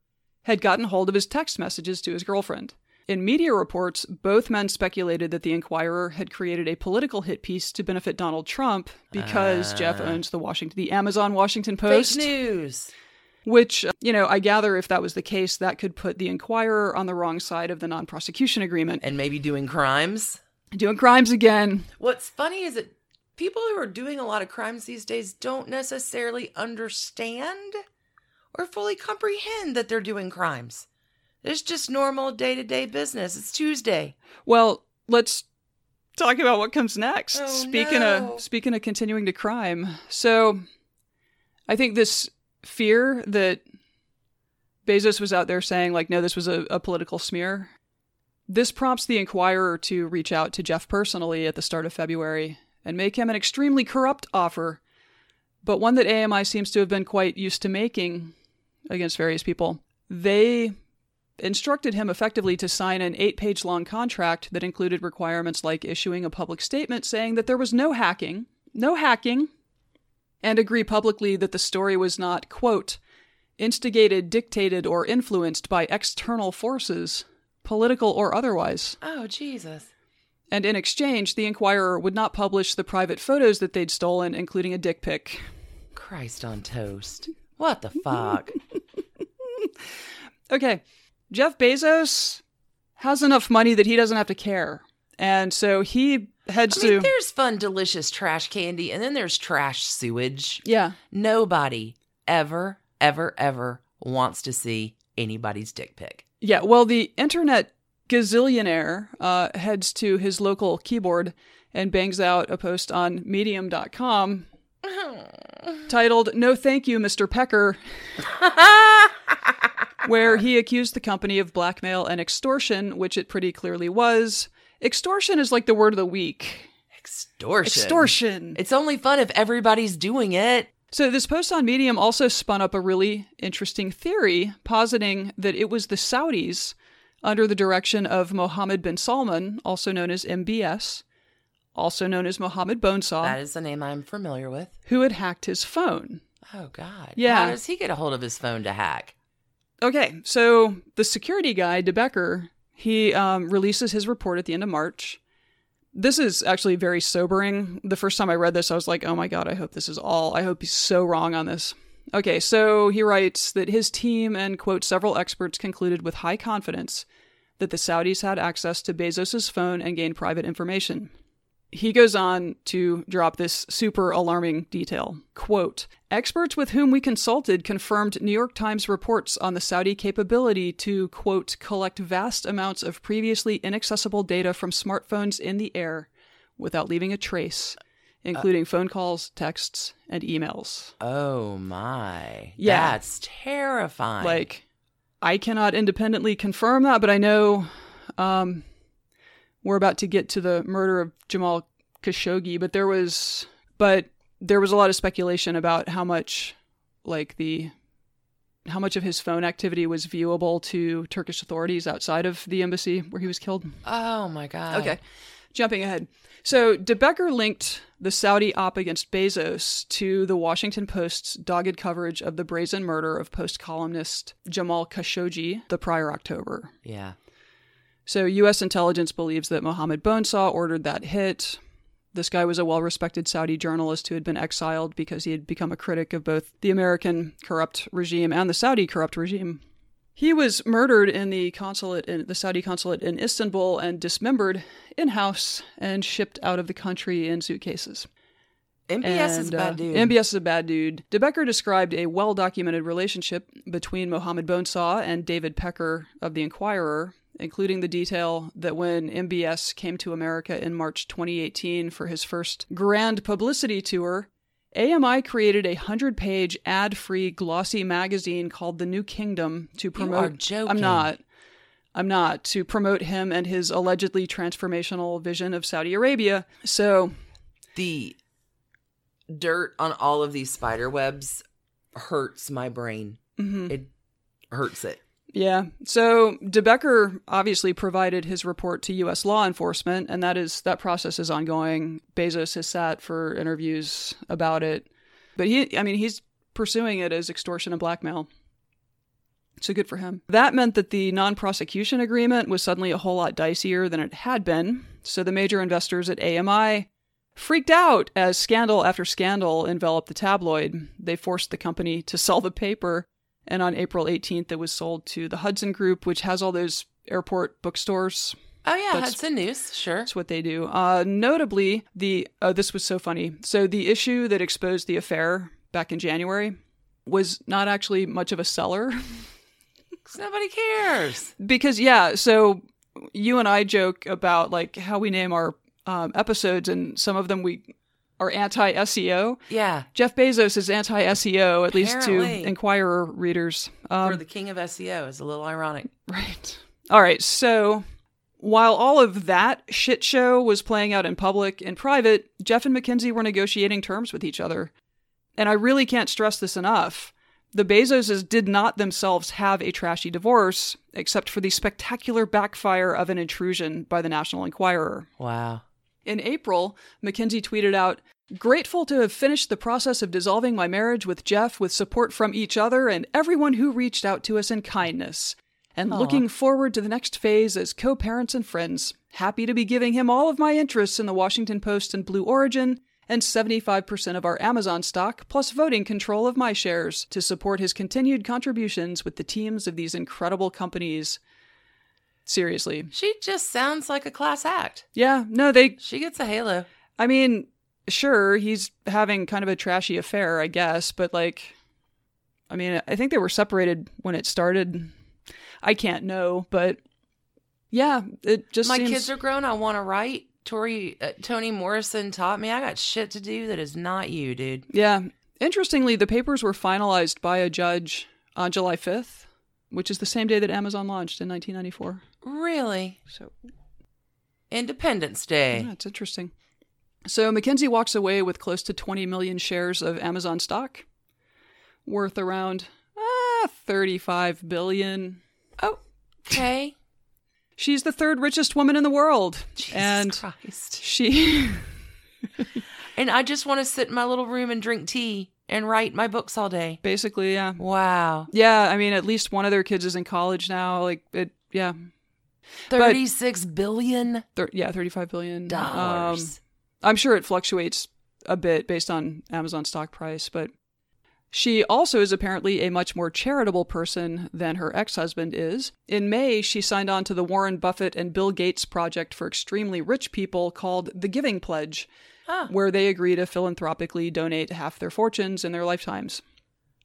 had gotten hold of his text messages to his girlfriend. In media reports, both men speculated that the Enquirer had created a political hit piece to benefit Donald Trump because ah. Jeff owns the Washington the Amazon Washington Post. Fake news. Which, uh, you know, I gather if that was the case, that could put the Enquirer on the wrong side of the non prosecution agreement. And maybe doing crimes. Doing crimes again. What's funny is that people who are doing a lot of crimes these days don't necessarily understand or fully comprehend that they're doing crimes. It's just normal day to day business. It's Tuesday. Well, let's talk about what comes next. Oh, speaking no. of speaking of continuing to crime. So I think this fear that Bezos was out there saying like no this was a, a political smear. This prompts the Enquirer to reach out to Jeff personally at the start of February and make him an extremely corrupt offer, but one that AMI seems to have been quite used to making against various people. They instructed him effectively to sign an eight page long contract that included requirements like issuing a public statement saying that there was no hacking, no hacking, and agree publicly that the story was not, quote, instigated, dictated, or influenced by external forces, political or otherwise. Oh, Jesus. And in exchange, the Enquirer would not publish the private photos that they'd stolen, including a dick pic. Christ on toast. What the fuck? Okay, Jeff Bezos has enough money that he doesn't have to care. And so he heads I mean, to. there's fun, delicious trash candy, and then there's trash sewage. Yeah. Nobody ever, ever, ever wants to see anybody's dick pic. Yeah, well, the internet gazillionaire uh, heads to his local keyboard and bangs out a post on medium.com titled No Thank You, Mr. Pecker, where he accused the company of blackmail and extortion, which it pretty clearly was. Extortion is like the word of the week. Extortion. Extortion. It's only fun if everybody's doing it. So, this post on Medium also spun up a really interesting theory, positing that it was the Saudis, under the direction of Mohammed bin Salman, also known as MBS, also known as Mohammed Bonesaw, That is the name I'm familiar with. who had hacked his phone. Oh, God. Yeah. How does he get a hold of his phone to hack? Okay, so the security guy, de Becker, he um, releases his report at the end of March. This is actually very sobering. The first time I read this, I was like, oh my God, I hope this is all. I hope he's so wrong on this. Okay, so he writes that his team and, quote, several experts concluded with high confidence that the Saudis had access to Bezos' phone and gained private information. He goes on to drop this super alarming detail. Quote Experts with whom we consulted confirmed New York Times reports on the Saudi capability to, quote, collect vast amounts of previously inaccessible data from smartphones in the air without leaving a trace, including phone calls, texts, and emails. Oh, my. Yeah. That's terrifying. Like, I cannot independently confirm that, but I know um, we're about to get to the murder of Jamal Khashoggi, but there was, but there was a lot of speculation about how much, like the, how much of his phone activity was viewable to Turkish authorities outside of the embassy where he was killed. oh, my God. Okay, jumping ahead. So de Becker linked the Saudi op against Bezos to the Washington Post's dogged coverage of the brazen murder of Post columnist Jamal Khashoggi the prior October. Yeah. So U.S. intelligence believes that Mohammed Bonesaw ordered that hit. This guy was a well respected Saudi journalist who had been exiled because he had become a critic of both the American corrupt regime and the Saudi corrupt regime. He was murdered in the consulate in the Saudi consulate in Istanbul and dismembered in house and shipped out of the country in suitcases. MBS is a And, bad uh, dude. MBS is a bad dude. de Becker described a well documented relationship between Mohammed Bonesaw and David Pecker of The Enquirer, including the detail that when MBS came to America in March 2018 for his first grand publicity tour, AMI created a 100 page ad free glossy magazine called The New Kingdom to promote. are joking. I'm not. I'm not. To promote him and his allegedly transformational vision of Saudi Arabia. So, the dirt on all of these spider webs hurts my brain. mhm. It hurts it. Yeah. So de Becker obviously provided his report to U.S. law enforcement, and that is that process is ongoing. Bezos has sat for interviews about it, but he, I mean, he's pursuing it as extortion and blackmail. So good for him. That meant that the non-prosecution agreement was suddenly a whole lot dicier than it had been. So the major investors at AMI freaked out as scandal after scandal enveloped the tabloid. They forced the company to sell the paper And on April 18th, it was sold to the Hudson Group, which has all those airport bookstores. Oh yeah, That's- Hudson News, sure. That's what they do. Uh, notably, the oh, this was so funny. So the issue that exposed the affair back in January was not actually much of a seller nobody cares. because yeah. So you and I joke about like how we name our um, episodes, and some of them we are anti SEO. Yeah, Jeff Bezos is anti SEO, at least to. Enquirer readers. Um, for the king of SEO is a little ironic. Right. All right. So while all of that shit show was playing out in public, and private, Jeff and Mackenzie were negotiating terms with each other. And I really can't stress this enough. The Bezoses did not themselves have a trashy divorce, except for the spectacular backfire of an intrusion by the National Enquirer. Wow. In April, Mackenzie tweeted out, Grateful to have finished the process of dissolving my marriage with Jeff with support from each other and everyone who reached out to us in kindness. And looking forward to the next phase as co parents and friends. Happy to be giving him all of my interests in the Washington Post and Blue Origin and 75% of our Amazon stock, plus voting control of my shares to support his continued contributions with the teams of these incredible companies. Seriously. She just sounds like a class act. Yeah, no, they She gets a halo. I mean, sure, he's having kind of a trashy affair, I guess, but like, I mean, I think they were separated when it started. I can't know, but yeah, it just My seems. kids are grown. I want to write. Tori, uh, Toni Morrison taught me I got shit to do that is not you, dude. yeah. Interestingly, the papers were finalized by a judge on July 5th, which is the same day that Amazon launched in 1994. Really? So Independence Day. Yeah, it's interesting. So Mackenzie walks away with close to 20 million shares of Amazon stock, worth around ah, 35 billion. Oh, okay. She's the third richest woman in the world, Jesus and Christ. she. And I just want to sit in my little room and drink tea and write my books all day. basically, yeah, Wow. yeah. I mean, at least one of their kids is in college now. Like it, yeah, Thirty-six billion Thir- yeah, 35 billion dollars. Um, I'm sure it fluctuates a bit based on Amazon stock price, but she also is apparently a much more charitable person than her ex husband is. In May, she signed on to the Warren Buffett and Bill Gates project for extremely rich people called the Giving Pledge, Huh. where they agree to philanthropically donate half their fortunes in their lifetimes.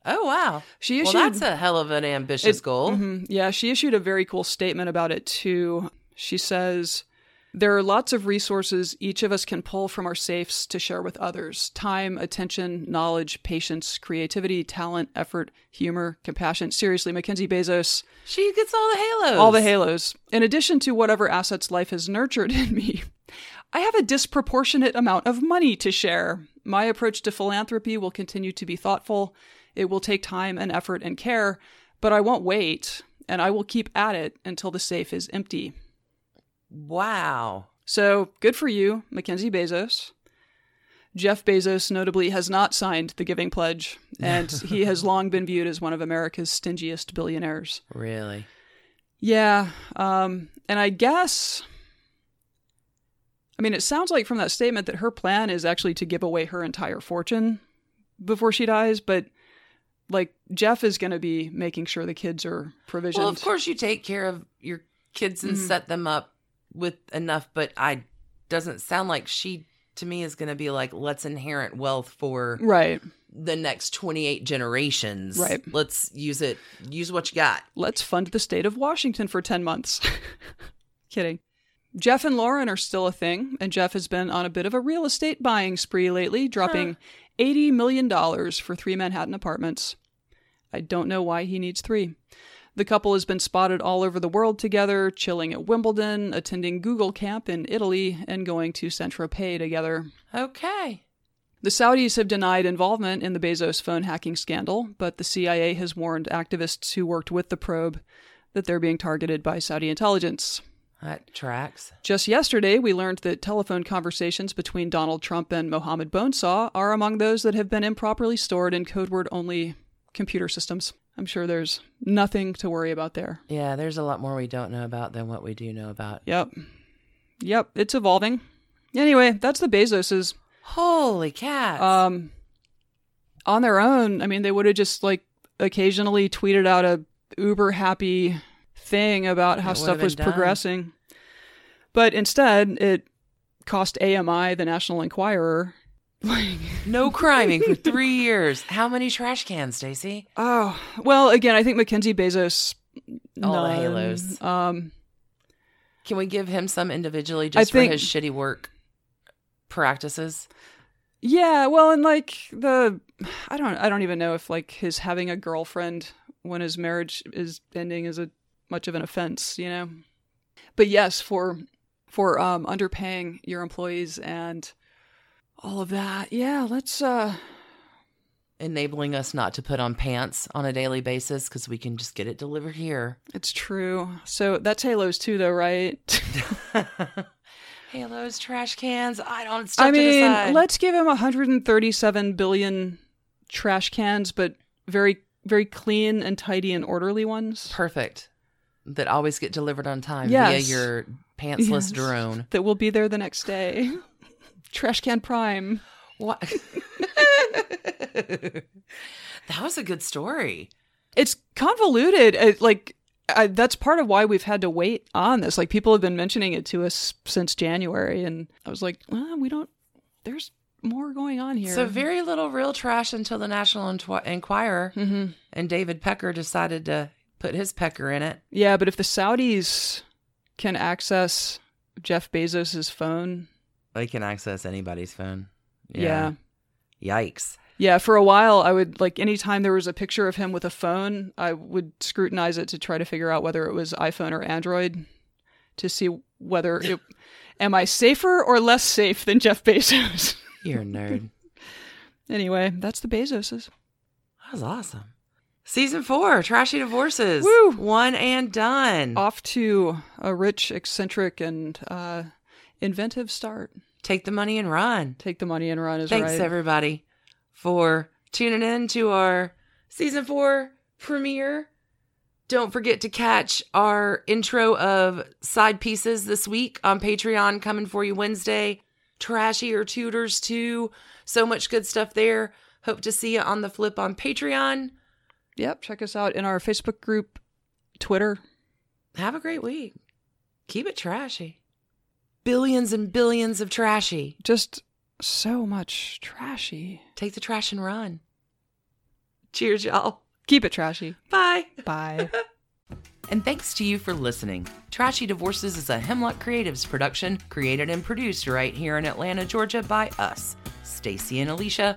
Oh wow. She Well, issued that's a hell of an ambitious it- goal. Mhm. Yeah, she issued a very cool statement about it too. She says, There are lots of resources each of us can pull from our safes to share with others time, attention, knowledge, patience, creativity, talent, effort, humor, compassion. Seriously, Mackenzie Bezos, She gets all the halos. all the halos. In addition to whatever assets life has nurtured in me, I have a disproportionate amount of money to share. My approach to philanthropy will continue to be thoughtful. It will take time and effort and care, but I won't wait, and I will keep at it until the safe is empty. Wow. So good for you, Mackenzie Bezos. Jeff Bezos notably has not signed the Giving Pledge, and he has long been viewed as one of America's stingiest billionaires. Really? Yeah, um, and I guess, I mean, it sounds like from that statement that her plan is actually to give away her entire fortune before she dies, but like Jeff is going to be making sure the kids are provisioned. Well, of course you take care of your kids and Mhm. set them up with enough, but I doesn't sound like she to me is going to be like let's inherit wealth for Right. the next 28 generations. Right. Let's use it use what you got. Let's fund the state of Washington for 10 months. Kidding. Jeff and Lauren are still a thing, and Jeff has been on a bit of a real estate buying spree lately, dropping $80 million for three Manhattan apartments. I don't know why he needs three. The couple has been spotted all over the world together, chilling at Wimbledon, attending Google Camp in Italy, and going to Saint Tropez together. Okay. The Saudis have denied involvement in the Bezos phone hacking scandal, but the CIA has warned activists who worked with the probe that they're being targeted by Saudi intelligence. That tracks. Just yesterday, we learned that telephone conversations between Donald Trump and Mohammed Bonesaw are among those that have been improperly stored in code word only computer systems. I'm sure there's nothing to worry about there. Yeah, there's a lot more we don't know about than what we do know about. Yep. Yep, it's evolving. Anyway, that's the Bezoses. Holy cat. Um, on their own, I mean, they would have just like occasionally tweeted out a uber happy thing about how stuff was done. progressing. But instead, it cost AMI, the National Enquirer, like No criming for three years. How many trash cans, Stacie? oh well. Again, I think Mackenzie Bezos. All the halos. Um, Can we give him some individually I just think- for his shitty work practices? Yeah, well, and like the, I don't, I don't even know if like his having a girlfriend when his marriage is ending is a much of an offense, you know. But yes, for for um underpaying your employees and all of that, yeah, let's uh, Enabling us not to put on pants on a daily basis because we can just get it delivered here. it's true. So that's Halos too, though, right? Halos, trash cans. I don't. I mean, let's give him 137 billion trash cans, but very very clean and tidy and orderly ones. perfect. That always get delivered on time Yes. via your pantsless Yes. drone. that will be there the next day. Trash can prime. What? that was a good story. It's convoluted. It, like I, that's part of why we've had to wait on this. Like people have been mentioning it to us since January, and I was like, well, we don't. There's more going on here. So very little real trash until the National Entwi- Enquirer hmm and David Pecker decided to put his pecker in it. Yeah, but if the Saudis can access Jeff Bezos's phone, oh, They can access anybody's phone. yeah. Yikes. Yeah, for a while, I would like anytime there was a picture of him with a phone, I would scrutinize it to try to figure out whether it was iPhone or Android to see whether it am I safer or less safe than Jeff Bezos. You're a nerd. anyway, that's the Bezoses. That was awesome. Season four, Trashy Divorces. Woo! One and done. Off to a rich, eccentric, and uh, inventive start. Take the money and run. Take the money and run is Thanks, right. everybody, for tuning in to our season four premiere. Don't forget to catch our intro of side pieces this week on Patreon coming for you Wednesday. Trashier Tudors too. So much good stuff there. Hope to see you on the flip on Patreon. Yep, check us out in our Facebook group, Twitter. Have a great week. Keep it trashy. Billions and billions of trashy. Just so much trashy. Take the trash and run. Cheers, y'all. Keep it trashy. Bye. Bye. And thanks to you for listening. Trashy Divorces is a Hemlock Creatives production, created and produced right here in Atlanta, Georgia by us, Stacie and Alicia,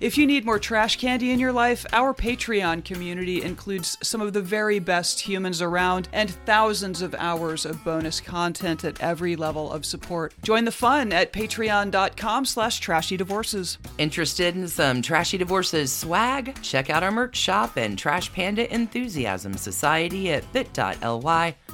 If you need more trash candy in your life, our Patreon community includes some of the very best humans around and thousands of hours of bonus content at every level of support. Join the fun at patreon.com slash trashydivorces. Interested in some Trashy Divorces swag? Check out our merch shop and Trash Panda Enthusiasm Society at bit.ly